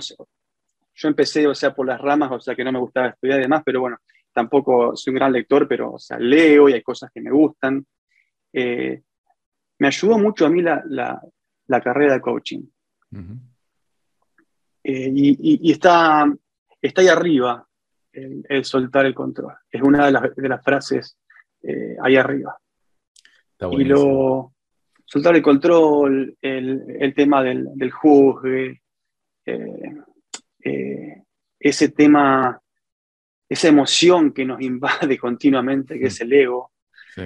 yo empecé, o sea, por las ramas, o sea, que no me gustaba estudiar y demás, pero bueno, tampoco soy un gran lector, pero, o sea, leo y hay cosas que me gustan. Eh, me ayudó mucho a mí la, carrera de coaching. Eh, y, está, está ahí arriba el, soltar el control. Es una de las, frases eh, ahí arriba. y lo soltar el control, el, tema del, del juzgue, eh, ese tema, esa emoción que nos invade continuamente, que es el ego. Sí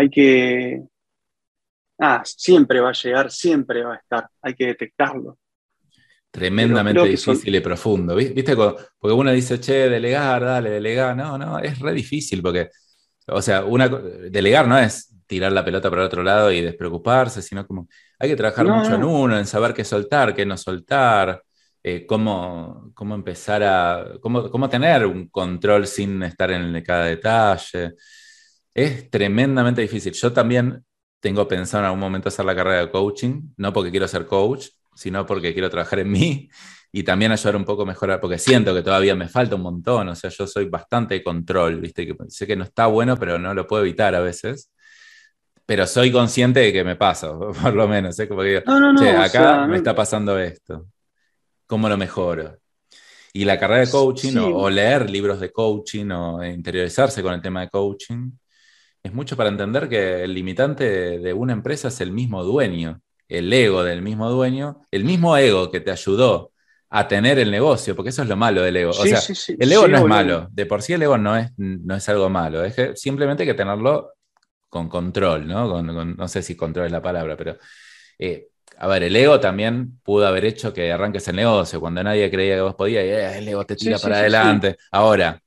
hay que, ah, siempre va a llegar, siempre va a estar, hay que detectarlo. Tremendamente difícil y profundo, ¿viste? Porque uno dice, che, delegar, dale, delegar, no, no, es re difícil porque, o sea, una, delegar no es tirar la pelota para el otro lado y despreocuparse, sino como hay que trabajar mucho en uno, en saber qué soltar, qué no soltar, eh, cómo, cómo, empezar a, cómo, cómo, tener un control sin estar en cada detalle. Es tremendamente difícil. Yo también tengo pensado en algún momento hacer la carrera de coaching, no porque quiero ser coach, sino porque quiero trabajar en mí y también ayudar un poco a mejorar, porque siento que todavía me falta un montón, o sea, yo soy bastante de control, ¿viste? Que sé que no está bueno, pero no lo puedo evitar a veces. Pero soy consciente de que me pasa, por lo menos, ¿eh? Como que acá me está pasando esto. ¿Cómo lo mejoro? Y la carrera de coaching o, leer libros de coaching o interiorizarse con el tema de coaching es mucho para entender que el limitante de una empresa es el mismo dueño, el ego del mismo dueño, el mismo ego que te ayudó a tener el negocio, porque eso es lo malo del ego. o sea, el ego no es malo, de por sí el ego no es, no es algo malo, es que simplemente hay que tenerlo con control, ¿no? no sé si control es la palabra, pero... Eh, a ver, el ego también pudo haber hecho que arranques el negocio cuando nadie creía que vos podías, y eh, el ego te tira para adelante. Ahora,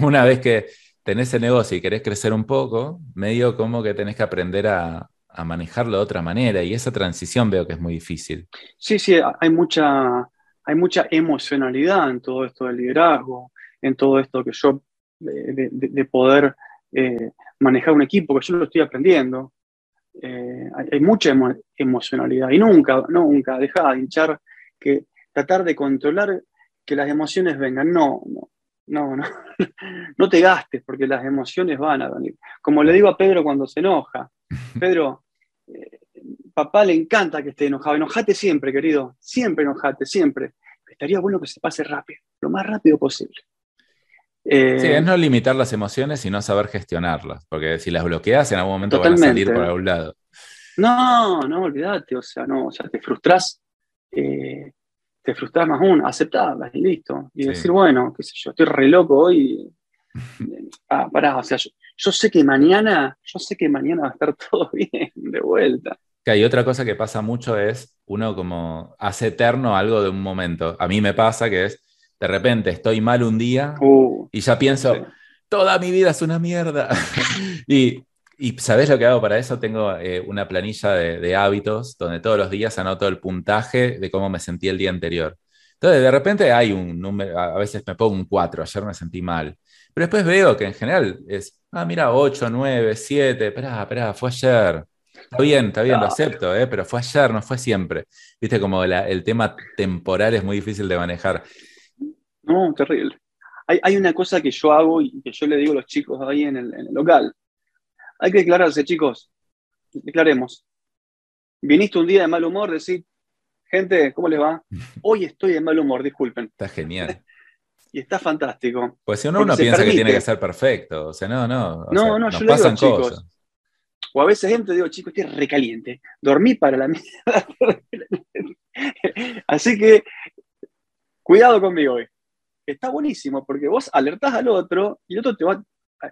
una vez que tenés el negocio y querés crecer un poco, medio como que tenés que aprender a, manejarlo de otra manera y esa transición veo que es muy difícil. Sí, sí, hay mucha, hay mucha emocionalidad en todo esto del liderazgo, en todo esto que yo de, poder eh, manejar un equipo, que yo lo estoy aprendiendo. Eh, hay, mucha emocionalidad y nunca, nunca deja de hinchar, que tratar de controlar que las emociones vengan. No, no, no, no, no te gastes porque las emociones van a venir. Como le digo a Pedro cuando se enoja, Pedro, eh, papá le encanta que esté enojado, enojate siempre, querido, siempre enojate, siempre. Estaría bueno que se pase rápido, lo más rápido posible. Eh, sí, es no limitar las emociones, sino saber gestionarlas, porque si las bloqueas, en algún momento van a salir por algún lado. No, no, olvídate, o sea, no, o sea, te frustras, eh, te frustras más aún, aceptarlas y listo. Y decir, bueno, qué sé yo, estoy re loco hoy. Ah, pará, o sea, yo, sé que mañana, yo sé que mañana va a estar todo bien, de vuelta. Y otra cosa que pasa mucho es, uno como hace eterno algo de un momento. A mí me pasa que es, de repente estoy mal un día uh, y ya pienso, toda mi vida es una mierda. y, y ¿sabés lo que hago para eso? Tengo eh, una planilla de, hábitos donde todos los días anoto el puntaje de cómo me sentí el día anterior. Entonces, de repente hay un número, a veces me pongo un 4, ayer me sentí mal. Pero después veo que en general es, ah, mira, 8, 9, 7, espera, espera, fue ayer. Está bien, está bien, lo acepto, ¿eh? pero fue ayer, no fue siempre. Viste, como el tema temporal es muy difícil de manejar. No, terrible. Hay, una cosa que yo hago y que yo le digo a los chicos ahí en el, local. Hay que declararse, chicos. Declaremos. Viniste un día de mal humor, decir, gente, ¿cómo les va? Hoy estoy de mal humor, disculpen. Está genial. y está fantástico. Pues si uno, uno piensa que tiene que ser perfecto, o sea, no, no. no, no, yo le digo, chicos. O a veces entro y digo, chicos, estoy recaliente. Dormí para la mierda. Así que, cuidado conmigo hoy está buenísimo porque vos alertás al otro y el otro te va.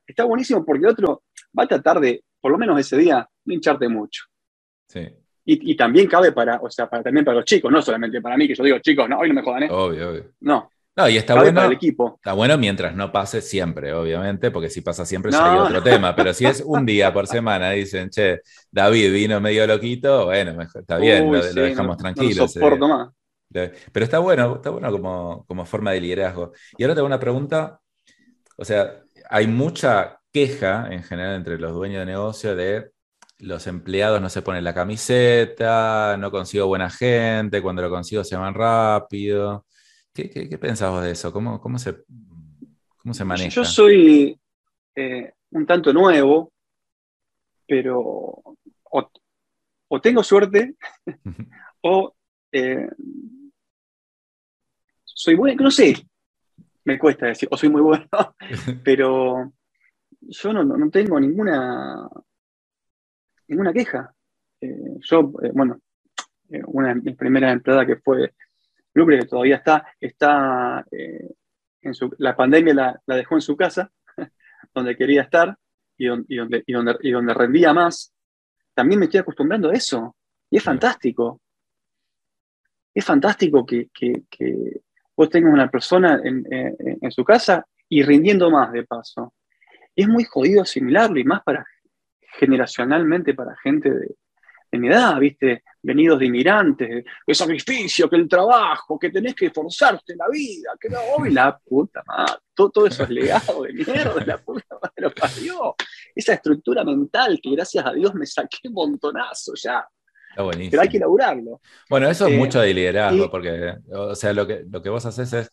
Está buenísimo porque el otro va a tratar de, por lo menos ese día, no hincharte mucho. Sí. Y, también cabe para, o sea, para, también para los chicos, no solamente para mí, que yo digo, chicos, no, hoy no me jodan, ¿eh? Obvio, obvio. No. No, y está bueno. el equipo. Está bueno mientras no pase siempre, obviamente, porque si pasa siempre sería otro tema. Pero si es un día por semana, dicen, che, David vino medio loquito, bueno, está bien, lo, dejamos tranquilo. No soporto más. Pero está bueno, está bueno como, como forma de liderazgo. Y ahora tengo una pregunta. O sea, hay mucha queja en general entre los dueños de negocio de los empleados no se ponen la camiseta, no consigo buena gente, cuando lo consigo se van rápido. ¿Qué, qué, qué pensás de eso? ¿Cómo, cómo, se, cómo se maneja? Yo soy eh, un tanto nuevo, pero o, o tengo suerte o eh, soy bueno, no sé, me cuesta decir, o soy muy bueno, pero yo no, tengo ninguna, ninguna queja. Eh, yo, eh, bueno, una de mis primeras empleadas que fue Lucre, que todavía está, está en su, la pandemia la, dejó en su casa, donde quería estar y donde, y donde, y donde rendía más. También me estoy acostumbrando a eso. Y es fantástico. Es fantástico que, vos tengas una persona en, su casa y rindiendo más de paso. Y es muy jodido asimilarlo y más para generacionalmente para gente de, mi edad, ¿viste? Venidos de inmigrantes, el sacrificio, que el trabajo, que tenés que esforzarte en la vida, que no, hoy la puta madre, todo, eso es legado de mierda, la puta madre lo parió. Esa estructura mental que gracias a Dios me saqué un montonazo ya. Pero hay que elaborarlo. Bueno, eso es eh, mucho de liderazgo, porque, o sea, lo que, lo que vos haces es.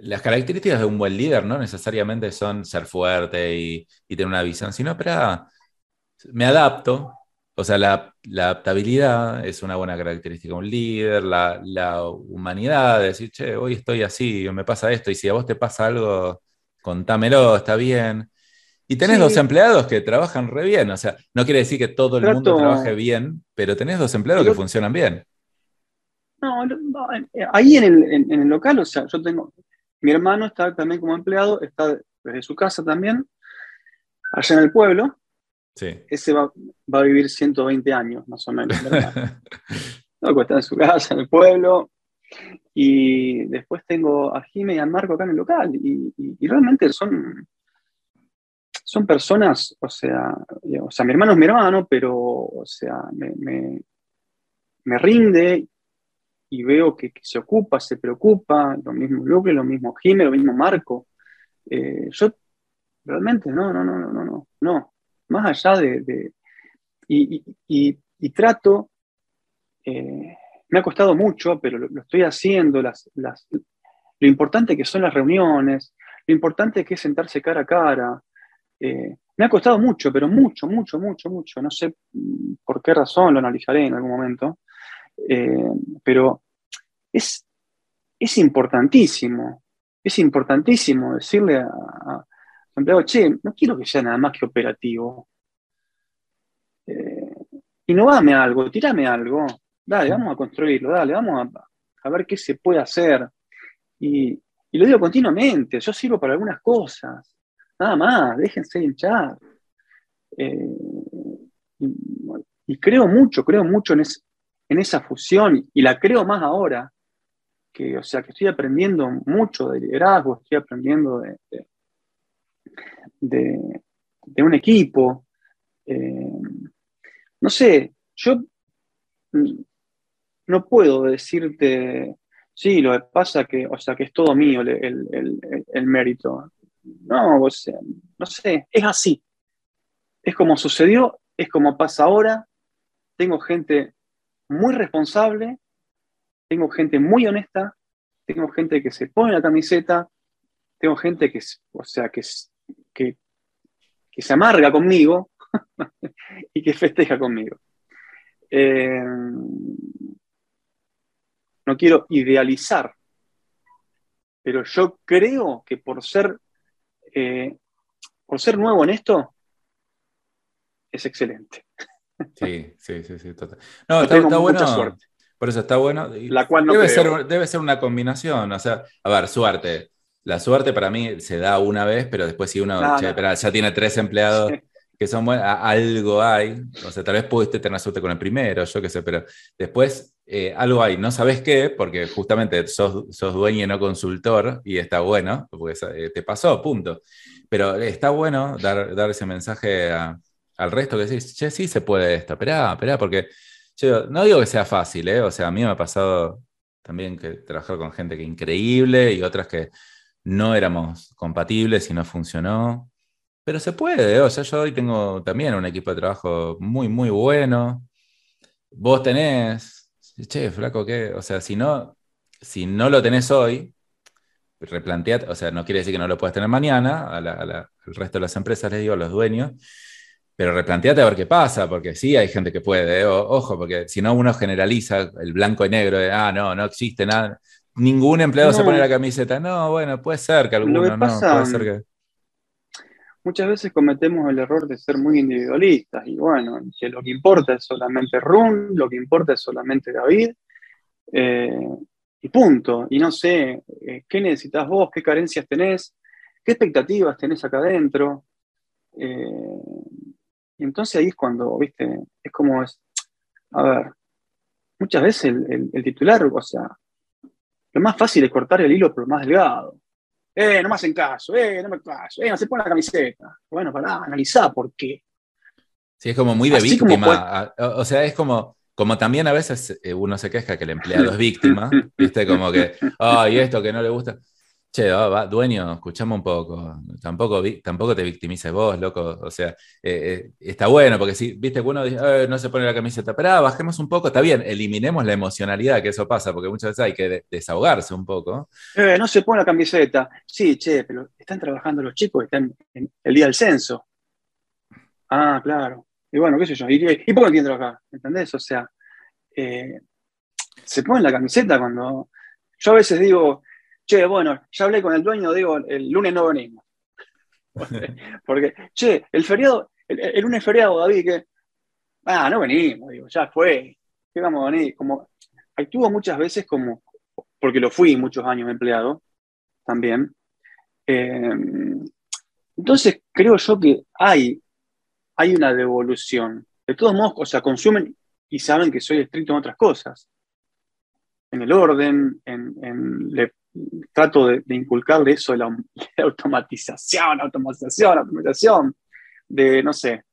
Las características de un buen líder no necesariamente son ser fuerte y, tener una visión, sino, espera, me adapto. O sea, la, adaptabilidad es una buena característica de un líder, la, la humanidad, decir, che, hoy estoy así, me pasa esto, y si a vos te pasa algo, contámelo, está bien. Y tenés dos empleados que trabajan re bien, o sea, no quiere decir que todo el mundo trabaje bien, pero tenés dos empleados que funcionan bien. No, ahí en el, local, o sea, yo tengo, mi hermano está también como empleado, está desde su casa también, allá en el pueblo. Sí. Ese va, a vivir 120 años, más o menos. no, está en su casa, en el pueblo. Y después tengo a Jime y a Marco acá en el local. y realmente son, son personas, o sea, o sea, mi hermano es mi hermano, pero, o sea, me, rinde y veo que, se ocupa, se preocupa, lo mismo Luke, lo mismo Jimé, lo mismo Marco. Eh, yo realmente no, no, no, no, no, no. Más allá de... y, trato, eh, me ha costado mucho, pero lo, estoy haciendo, las, lo importante que son las reuniones, lo importante que es sentarse cara a cara. Eh, me ha costado mucho, pero mucho, mucho, mucho, mucho. No sé mm, por qué razón, lo analizaré en algún momento. Eh, pero es, es importantísimo, es importantísimo decirle a, empleado, che, no quiero que sea nada más que operativo. Eh, innovame algo, tirame algo, dale, vamos a construirlo, dale, vamos a, ver qué se puede hacer. Y, lo digo continuamente, yo sirvo para algunas cosas, nada más, déjense hinchar. Eh, y, creo mucho, creo mucho en, en esa fusión y la creo más ahora, que, o sea, que estoy aprendiendo mucho de liderazgo, estoy aprendiendo de, de, un equipo. Eh, no sé, yo no puedo decirte, sí, lo que pasa que, o sea, que es todo mío el, mérito. No, o sea, no sé, es así. Es como sucedió, es como pasa ahora. Tengo gente muy responsable, tengo gente muy honesta, tengo gente que se pone la camiseta, tengo gente que, o sea, que, que, que se amarga conmigo y que festeja conmigo. Eh, no quiero idealizar, pero yo creo que por ser, eh, por ser nuevo en esto, es excelente. Sí, sí, sí, sí, total. No, está, está bueno. Suerte. Por eso está bueno. La cual no debe, ser, debe ser una combinación. O sea, a ver, suerte. La suerte para mí se da una vez, pero después si uno ya tiene tres empleados que son buenos, algo hay. O sea, tal vez pudiste tener suerte con el primero, yo qué sé, pero después eh, algo hay. No sabes qué, porque justamente sos, sos, dueño y no consultor, y está bueno, porque eh, te pasó, punto. Pero está bueno dar, dar ese mensaje al resto que decís, che, sí se puede esto, esperá, esperá, porque yo no digo que sea fácil, ¿eh? O sea, a mí me ha pasado también que trabajar con gente que increíble y otras que no éramos compatibles y no funcionó. Pero se puede, ¿eh? o sea, yo hoy tengo también un equipo de trabajo muy, muy bueno. Vos tenés, che, flaco, ¿qué? O sea, si no, si no lo tenés hoy, replanteate, o sea, no quiere decir que no lo puedas tener mañana, al resto de las empresas les digo, a los dueños, pero replanteate a ver qué pasa, porque sí hay gente que puede, ¿eh? ojo, porque si no uno generaliza el blanco y negro de, ah, no, no existe nada, ningún empleado se pone la camiseta, no, bueno, puede ser que alguno no, puede ser que... Muchas veces cometemos el error de ser muy individualistas y bueno, que lo que importa es solamente Run, lo que importa es solamente David, eh, y punto. Y no sé, eh, ¿qué necesitas vos? ¿Qué carencias tenés? ¿Qué expectativas tenés acá adentro? Y entonces ahí es cuando, viste, es como es, a ver, muchas veces el, titular, o sea, lo más fácil es cortar el hilo por lo más delgado. Eh, no me hacen caso, eh, no me caso, eh, no se pone la camiseta. Bueno, para analizar por qué. Sí, es como muy de víctima. O sea, es como, como también a veces eh, uno se queja que el empleado es víctima, ¿viste? Como que, ay, esto que no le gusta. Che, va, dueño, escuchame un poco. Tampoco, tampoco te victimices vos, loco. O sea, eh, eh, está bueno, porque si, viste que uno dice, no se pone la camiseta, pero bajemos un poco, está bien, eliminemos la emocionalidad que eso pasa, porque muchas veces hay que desahogarse un poco. Eh, no se pone la camiseta. Sí, che, pero están trabajando los chicos, están en el día del censo. Ah, claro. Y bueno, qué sé yo. ¿Y, y por qué? ¿Entendés? O sea, se pone la camiseta cuando. Yo a veces digo che, bueno, ya hablé con el dueño, digo, el lunes no venimos. Porque, che, el feriado, el, lunes feriado, David, que, ah, no venimos, digo, ya fue, ¿qué vamos a venir? Como, actúo muchas veces como, porque lo fui muchos años empleado también. Eh, entonces, creo yo que hay, hay una devolución. De todos modos, o sea, consumen y saben que soy estricto en otras cosas. En el orden, en, en trato de, inculcarle eso de la, automatización, automatización, automatización, de, no sé,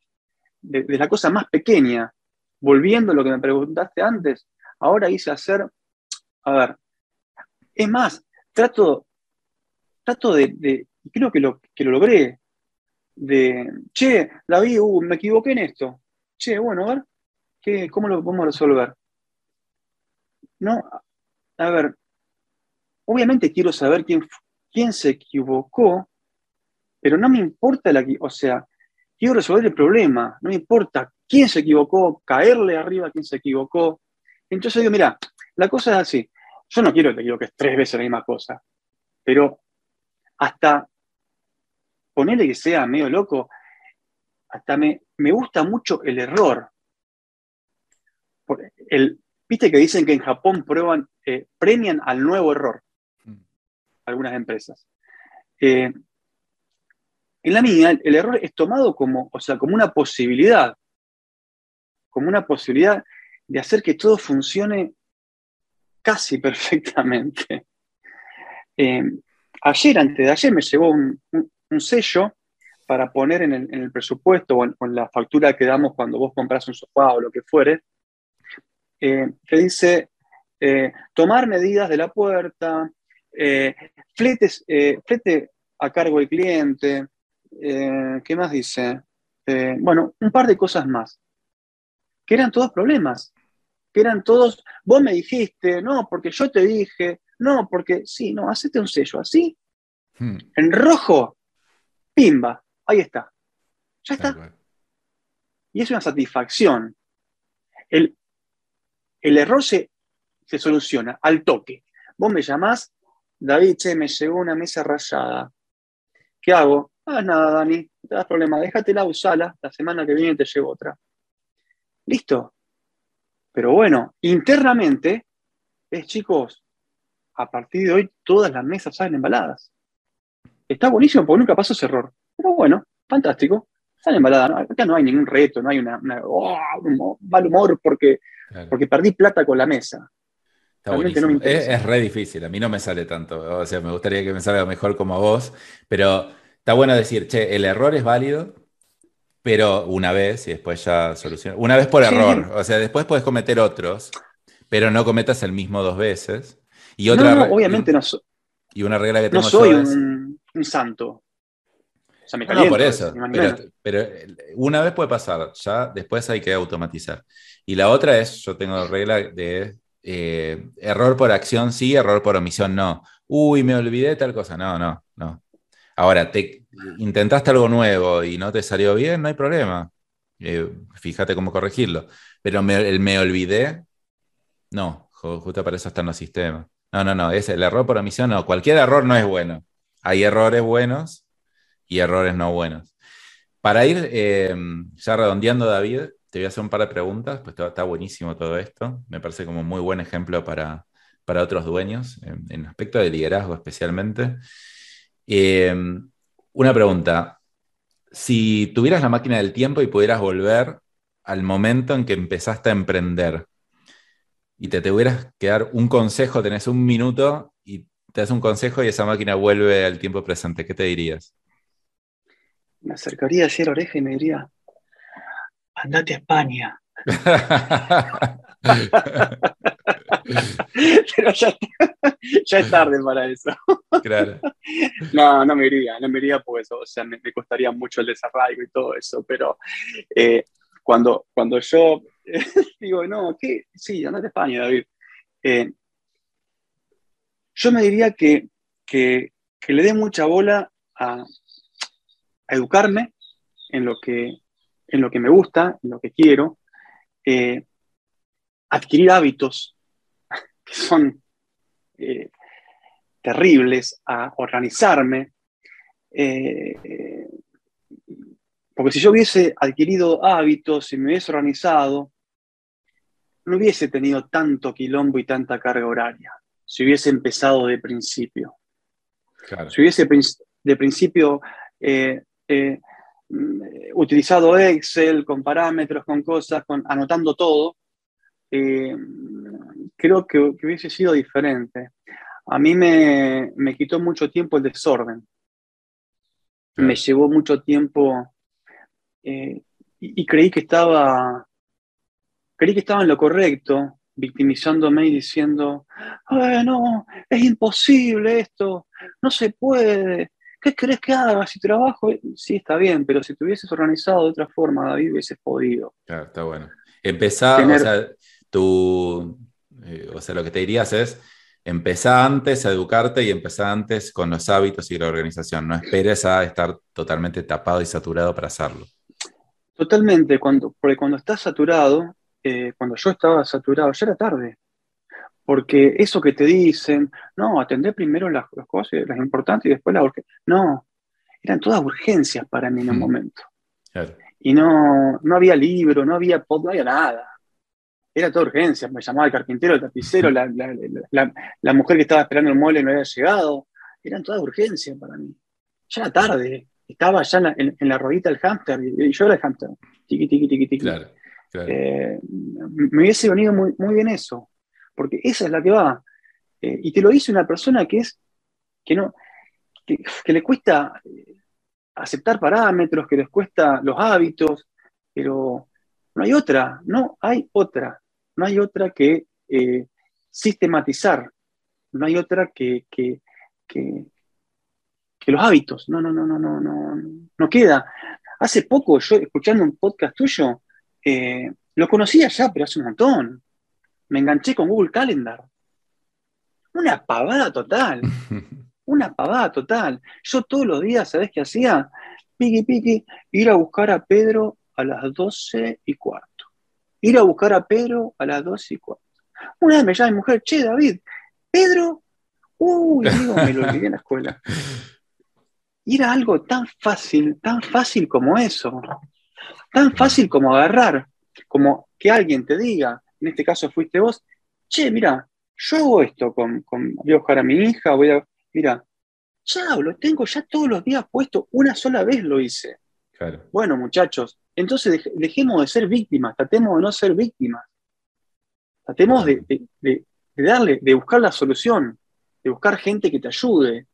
de, la cosa más pequeña. Volviendo a lo que me preguntaste antes, ahora hice hacer, a ver, es más, trato, trato de, creo que lo, que lo logré, de, che, David, uh, me equivoqué en esto. Che, bueno, a ver, ¿qué, ¿cómo lo podemos resolver? No, a ver, obviamente quiero saber quién, quién se equivocó, pero no me importa la, o sea, quiero resolver el problema, no me importa quién se equivocó, caerle arriba a quién se equivocó. Entonces digo, mira, la cosa es así, yo no quiero que te equivoques tres veces la misma cosa, pero hasta ponerle que sea medio loco, hasta me, me gusta mucho el error. El, Viste que dicen que en Japón prueban, eh, premian al nuevo error. Algunas empresas. Eh, en la mía, el error es tomado como, o sea, como una posibilidad, como una posibilidad de hacer que todo funcione casi perfectamente. Eh, ayer, antes de ayer, me llegó un, sello para poner en el, presupuesto o en, la factura que damos cuando vos compras un sofá o lo que fuere, eh, que dice tomar medidas de la puerta, flete a cargo del cliente, ¿qué más dice? bueno, un par de cosas más, que eran todos problemas que eran todos, vos me dijiste, no, porque yo te dije, no, porque sí, no, hacete un sello así, hmm. en rojo, pimba, ahí está. Ya está. Y es una satisfacción. El, el error se, se, soluciona al toque. Vos me llamás, David, che, me llegó una mesa rayada. ¿Qué hago? Ah, nada, Dani, no te das problema, déjatela, usala, la semana que viene te llevo otra. Listo, pero bueno, internamente es, chicos, a partir de hoy todas las mesas salen embaladas. Está buenísimo porque nunca pasó ese error. Pero bueno, fantástico. Salen embaladas. Acá no hay ningún reto, no hay una, oh, un mal humor porque, porque perdí plata con la mesa. Está buenísimo. es, es, re difícil, a mí no me sale tanto. O sea, me gustaría que me salga mejor como a vos, pero está bueno decir, che, el error es válido, pero una vez y después ya soluciona. Una vez por error, o sea, después puedes cometer otros, pero no cometas el mismo dos veces. Y otra, no, obviamente no soy. Y una regla que tengo No soy un, santo. O sea, me no, por eso. Pero, una vez puede pasar, ya después hay que automatizar. Y la otra es, yo tengo regla de eh, error por acción sí, error por omisión no. Uy, me olvidé tal cosa. No, no, no. Ahora, te intentaste algo nuevo y no te salió bien, no hay problema. Eh, fíjate cómo corregirlo. Pero el me olvidé, no, justo para eso están los sistemas. No, no, no, es el error por omisión, no, cualquier error no es bueno. Hay errores buenos y errores no buenos. Para ir eh, ya redondeando, David, te voy a hacer un par de preguntas, pues está, buenísimo todo esto. Me parece como muy buen ejemplo para, otros dueños, en, aspecto de liderazgo especialmente. Em, una pregunta. Si tuvieras la máquina del tiempo y pudieras volver al momento en que empezaste a emprender y te tuvieras que dar un consejo, tenés un minuto y te das un consejo y esa máquina vuelve al tiempo presente, ¿qué te dirías? Me acercaría a la oreja y me diría, andate a España. Pero ya, es tarde para eso. Claro. No, no me iría, no me iría porque eso, o sea, me, costaría mucho el desarraigo y todo eso, pero eh, cuando, cuando yo digo, no, ¿qué? Sí, andate a España, David. Eh, yo me diría que, que, le dé mucha bola a, educarme en lo, que, en lo que me gusta, en lo que quiero, eh, adquirir hábitos que son eh, terribles, a organizarme. Eh, porque si yo hubiese adquirido hábitos y me hubiese organizado, no hubiese tenido tanto quilombo y tanta carga horaria. Si hubiese empezado de principio. Si hubiese de principio eh, utilizado Excel con parámetros, con cosas, con, anotando todo, eh, creo que, hubiese sido diferente. A mí me, quitó mucho tiempo el desorden. Me llevó mucho tiempo eh, y, creí que estaba creí que estaba en lo correcto, victimizándome y diciendo, no, es imposible esto, no se puede, ¿qué crees que haga si trabajo? Sí, está bien, pero si te hubieses organizado de otra forma, David, hubieses podido. Claro, está bueno. Empezar, o sea, tú, eh, o sea, lo que te dirías es, empezar antes a educarte y empezar antes con los hábitos y la organización. No esperes a estar totalmente tapado y saturado para hacerlo. Totalmente, cuando, porque cuando estás saturado, eh, cuando yo estaba saturado, ya era tarde. Porque eso que te dicen, no, atender primero las, cosas, las importantes y después las urgencias. No, eran todas urgencias para mí en un momento. Y no, no había libro, no había pod, no había nada. Era toda urgencia. Me llamaba el carpintero, el tapicero, la, la, mujer que estaba esperando el mueble no había llegado. Eran todas urgencias para mí. Ya era tarde estaba ya en la, ruedita del hámster y, yo era el hámster. Tiqui, tiqui, tiqui, tiqui. Eh, me hubiese venido muy, muy bien eso, porque esa es la que va. Eh, y te lo dice una persona que es, que no, que, le cuesta eh, aceptar parámetros, que les cuesta los hábitos, pero no hay otra, no hay otra, no hay otra que sistematizar, no hay otra que, que, que los hábitos. No, no, no, no, no, no, no queda. Hace poco, yo escuchando un podcast tuyo, eh, lo conocía ya, pero hace un montón. Me enganché con Google Calendar. Una pavada total. Una pavada total. Yo todos los días, ¿sabes qué hacía? Piqui, piqui, ir a buscar a Pedro a las doce y cuarto. Ir a buscar a Pedro a las doce y cuarto. Una vez me llama mi mujer, che, David, Pedro, uy, digo, me lo olvidé en la escuela. Y era algo tan fácil, tan fácil como eso. Tan fácil como agarrar, como que alguien te diga, en este caso fuiste vos, che, mira, yo hago esto con, voy a buscar a mi hija, voy a, mira, ya lo tengo ya todos los días puesto, una sola vez lo hice. Bueno, muchachos, entonces dejemos de ser víctimas, tratemos de no ser víctimas. Tratemos de, de, darle, de buscar la solución, de buscar gente que te ayude,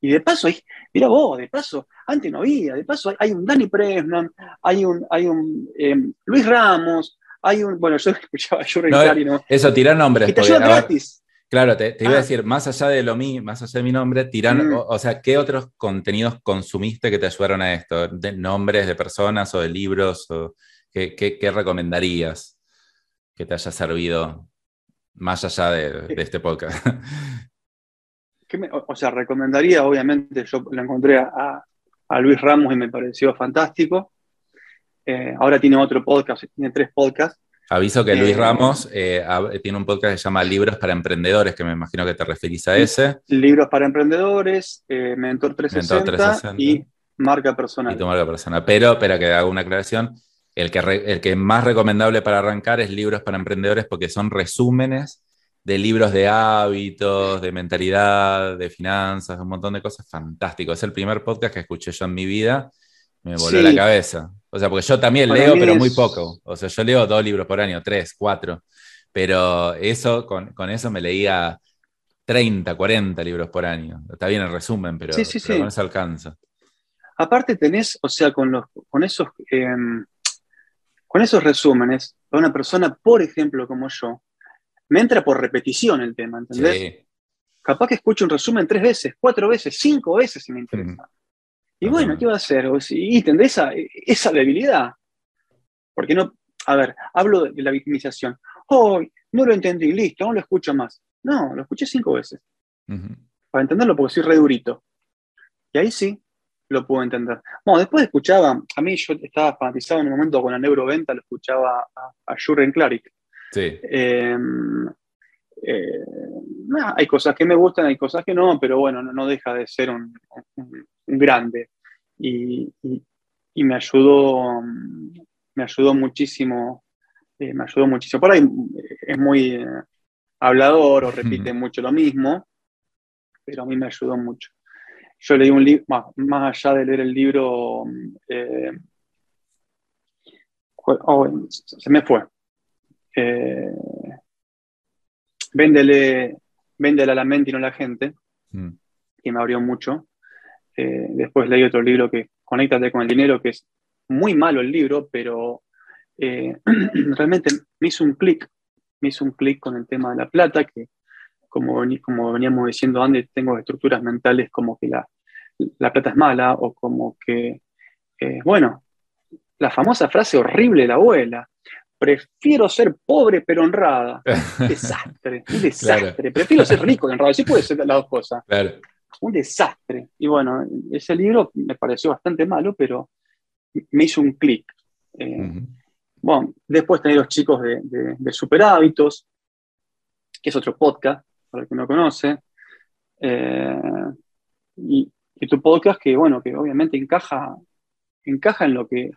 y de paso, mira vos, de paso, antes no había, de paso hay, un Danny Presman, hay un, hay un em, Luis Ramos, hay un, bueno, yo escuchaba yo no, Eso, tirar nombres. te gratis. Claro, te, iba a ah. decir, más allá de lo mío, más allá de mi nombre, tirar, mm. o, sea, ¿qué otros contenidos consumiste que te ayudaron a esto? ¿De nombres de personas o de libros? O, ¿qué, qué, recomendarías que te haya servido más allá de, de este podcast? o, sea, recomendaría, obviamente, yo lo encontré a, Luis Ramos y me pareció fantástico. Eh, ahora tiene otro podcast, tiene tres podcasts. Aviso que Luis eh, Ramos eh, tiene un podcast que se llama Libros para Emprendedores, que me imagino que te referís a ese. Libros para Emprendedores, Mentor 360, y Marca Personal. Y tu marca personal. Pero, pero que haga una aclaración, el que, el que más recomendable para arrancar es Libros para Emprendedores porque son resúmenes de libros de hábitos, de mentalidad, de finanzas, un montón de cosas fantásticos. Es el primer podcast que escuché yo en mi vida, me voló la cabeza. O sea, porque yo también leo, pero muy poco. O sea, yo leo dos libros por año, tres, cuatro. Pero eso, con, eso me leía 30, 40 libros por año. Está bien el resumen, pero, con eso alcanza. Aparte tenés, o sea, con, los, con, esos, em, con esos resúmenes, una persona, por ejemplo, como yo, me entra por repetición el tema, ¿entendés? Capaz que escucho un resumen tres veces, cuatro veces, cinco veces si me interesa. Y bueno, ¿qué va a hacer? Y tendré esa, esa debilidad. Porque no, a ver, hablo de la victimización. Hoy no lo entendí, listo, no lo escucho más. No, lo escuché cinco veces. Para entenderlo, porque soy re durito. Y ahí sí, lo puedo entender. Bueno, después escuchaba, a mí yo estaba fanatizado en un momento con la neuroventa, lo escuchaba a, a Jurgen Klarik. Sí. Em, eh, hay cosas que me gustan, hay cosas que no, pero bueno, no, deja de ser un, grande. Y, me ayudó, me ayudó muchísimo, eh, me ayudó muchísimo. Por ahí es muy eh, hablador o repite mucho lo mismo, pero a mí me ayudó mucho. Yo leí un libro, más, allá de leer el libro, oh, se me fue, eh, véndele, véndele a la mente y no a la gente, mm. y me abrió mucho. Eh, después leí otro libro que Conéctate con el dinero, que es muy malo el libro, pero eh, realmente me hizo un clic, me hizo un clic con el tema de la plata, que como, como veníamos diciendo antes, tengo estructuras mentales como que la, la plata es mala o como que, eh, bueno, la famosa frase horrible de la abuela, prefiero ser pobre pero honrada. Un desastre, un desastre. Prefiero ser rico y honrado, sí puede ser las dos cosas. Un desastre. Y bueno, ese libro me pareció bastante malo, pero me hizo un clic. Eh, bueno, después tenés los chicos de, de, Super Hábitos, que es otro podcast, para el que no conoce. Eh, y, tu podcast que, bueno, que obviamente encaja, encaja en lo que,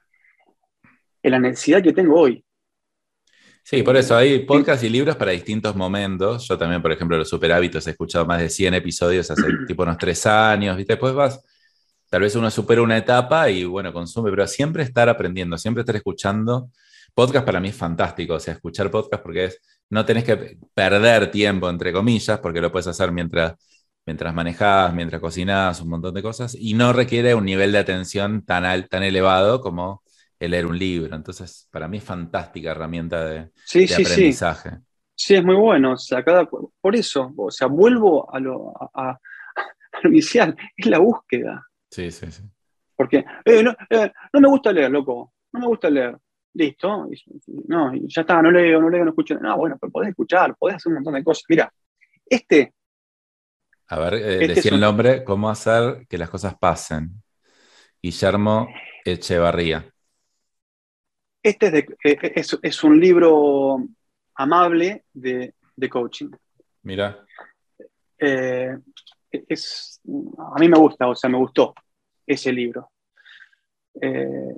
en la necesidad que tengo hoy. Sí, por eso hay podcasts y libros para distintos momentos. Yo también, por ejemplo, los super hábitos he escuchado más de 100 episodios hace tipo unos tres años, ¿viste? Después vas, tal vez uno supera una etapa y bueno, consume, pero siempre estar aprendiendo, siempre estar escuchando. Podcast para mí es fantástico, o sea, escuchar podcast porque es, no tenés que perder tiempo, entre comillas, porque lo puedes hacer mientras, mientras manejas, mientras cocinas, un montón de cosas, y no requiere un nivel de atención tan, tan elevado como el leer un libro. Entonces, para mí es fantástica herramienta de, aprendizaje. Sí. es muy bueno. O sea, cada, por eso, o sea, vuelvo a lo, a, inicial, es la búsqueda. Sí, sí, sí. Porque eh, no, eh, no, me gusta leer, loco, no me gusta leer. Listo, no, ya está, no leo, no leo, no escucho. No, bueno, pero podés escuchar, podés hacer un montón de cosas. Mira, este. A ver, eh, este decía el nombre, ¿Cómo hacer que las cosas pasen? Guillermo Echevarría. Este es, eh, es, un libro amable de, coaching. Mira. Eh, es, a mí me gusta, o sea, me gustó ese libro. Eh,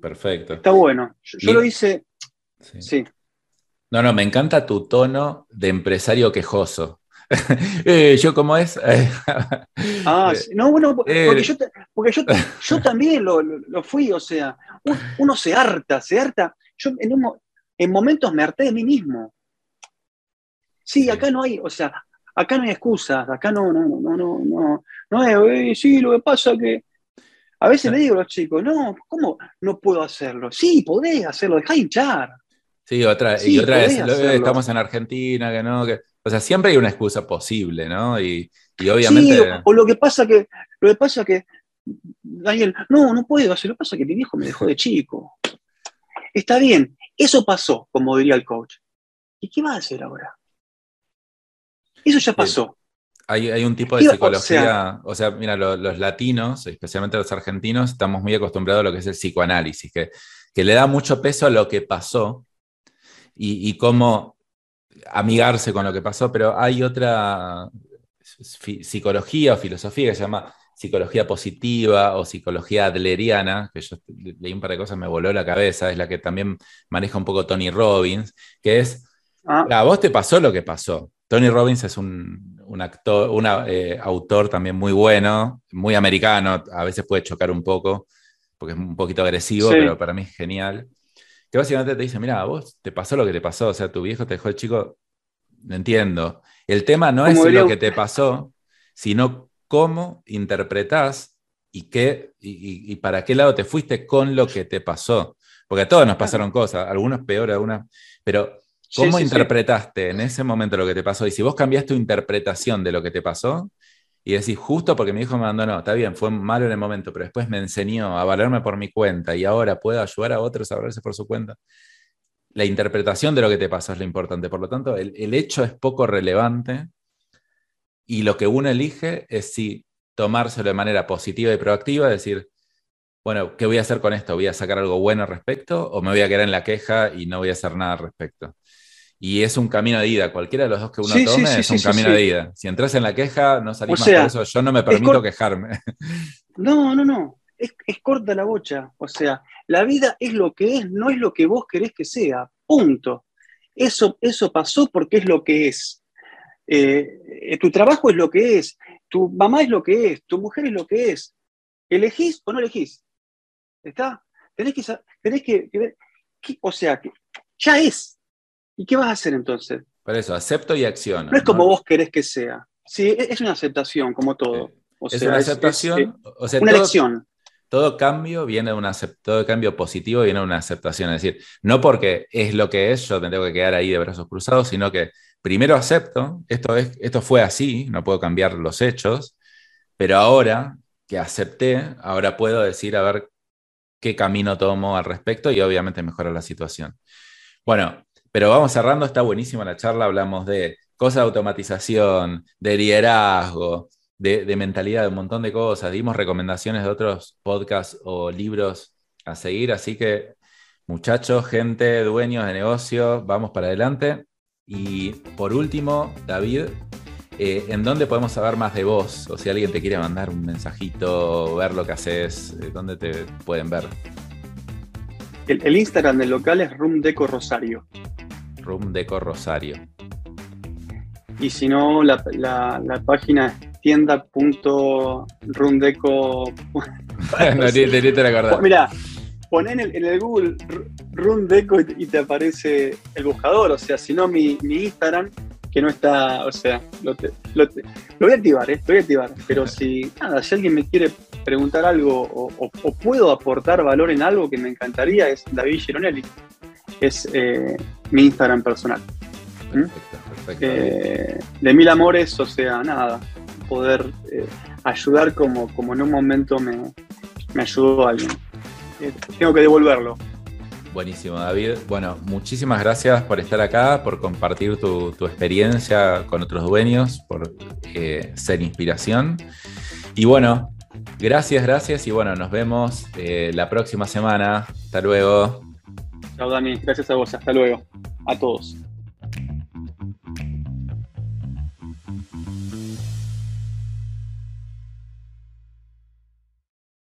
Perfecto. Está bueno. Yo, lo hice. Sí. No, no, me encanta tu tono de empresario quejoso. Eh, yo como es. ah, no, bueno, porque, eh, yo, porque yo, también lo, fui, o sea, uno se harta, se harta. Yo en, en momentos me harté de mí mismo. Sí, acá no hay, o sea, acá no hay excusas, acá no, no, no, no, no, no, es, sí, lo que pasa que a veces le digo a los chicos, no, ¿cómo no puedo hacerlo? Sí, podés hacerlo, dejá hinchar. Sí, otra, y otra vez, estamos en Argentina, que no, que. O sea, siempre hay una excusa posible, ¿no? Y, obviamente. Sí, o, lo que pasa que, lo que pasa que, Daniel, no, no puedo hacer, lo que pasa que mi viejo me dejó de chico. Está bien, eso pasó, como diría el coach. ¿Y qué va a hacer ahora? Eso ya pasó. Hay, un tipo de psicología, o sea, mira, los, latinos, especialmente los argentinos, estamos muy acostumbrados a lo que es el psicoanálisis, que, que le da mucho peso a lo que pasó y, cómo amigarse con lo que pasó, pero hay otra psicología o filosofía que se llama psicología positiva o psicología adleriana, que yo leí un par de cosas, me voló la cabeza, es la que también maneja un poco Tony Robbins, que es, ah. a vos te pasó lo que pasó. Tony Robbins es un, un actor, un eh, autor también muy bueno, muy americano, a veces puede chocar un poco, porque es un poquito agresivo, pero para mí es genial. Que básicamente te dice, mira, vos te pasó lo que te pasó, o sea, tu viejo te dejó el chico, no entiendo. El tema no es lo que te pasó, sino cómo interpretás y, qué, y, para qué lado te fuiste con lo que te pasó. Porque a todos nos pasaron cosas, algunos peor, algunas, pero ¿Cómo interpretaste en ese momento lo que te pasó? Y si vos cambiaste tu interpretación de lo que te pasó y decís, justo porque mi hijo me abandonó, está bien, fue malo en el momento, pero después me enseñó a valerme por mi cuenta y ahora puedo ayudar a otros a valerse por su cuenta. La interpretación de lo que te pasó es lo importante. Por lo tanto, el, el hecho es poco relevante y lo que uno elige es si tomárselo de manera positiva y proactiva, decir, bueno, ¿qué voy a hacer con esto? ¿Voy a sacar algo bueno al respecto o me voy a quedar en la queja y no voy a hacer nada al respecto? Y es un camino de ida. Cualquiera de los dos que uno tome es un camino de ida. Si entras en la queja, no salís más por eso. Yo no me permito quejarme. No, no, no. Es, corta la bocha. O sea, la vida es lo que es, no es lo que vos querés que sea. Punto. Eso, eso pasó porque es lo que es. Eh, tu trabajo es lo que es. Tu mamá es lo que es. Tu mujer es lo que es. ¿Elegís o no elegís? ¿Está? Tenés que, tenés que, ver. o sea, que ya es. ¿Y qué vas a hacer entonces? Por eso, acepto y acciono. No es como vos querés que sea. Sí, e-, es una aceptación, como todo. es una aceptación, o sea, una elección. Todo cambio viene de una todo cambio positivo viene de una aceptación. Es decir, no porque es lo que es, yo me tengo que quedar ahí de brazos cruzados, sino que primero acepto, esto, es, esto fue así, no puedo cambiar los hechos, pero ahora que acepté, ahora puedo decir a ver qué camino tomo al respecto y obviamente mejorar la situación. Bueno, pero vamos cerrando, está buenísima la charla, hablamos de cosas de automatización, de liderazgo, de, mentalidad, de un montón de cosas, dimos recomendaciones de otros podcasts o libros a seguir, así que muchachos, gente, dueños de negocios, vamos para adelante. Y por último, David, eh, ¿en dónde podemos saber más de vos? O si alguien te quiere mandar un mensajito, ver lo que haces, eh, ¿dónde te pueden ver? El, Instagram del local es Room Deco Rosario. Room Deco Rosario. Y si no, la, página es tienda.rundeco. no, ni, te Mira, pon en el, Google Rundeco y, te aparece el buscador. O sea, si no, mi, mi Instagram que no está, o sea, lo, voy a activar, ¿eh? lo voy a activar, pero si, nada, si alguien me quiere preguntar algo o, puedo aportar valor en algo que me encantaría, es David Gironelli, es eh, mi Instagram personal. ¿Mm? Eh, de mil amores, o sea, nada, poder eh, ayudar como, como en un momento me, me ayudó alguien. tengo que devolverlo. Buenísimo, David. Bueno, muchísimas gracias por estar acá, por compartir tu, experiencia con otros dueños, por eh, ser inspiración. Y bueno, gracias, gracias. Y bueno, nos vemos eh, la próxima semana. Hasta luego. Chao, Dani. Gracias a vos. Hasta luego. A todos.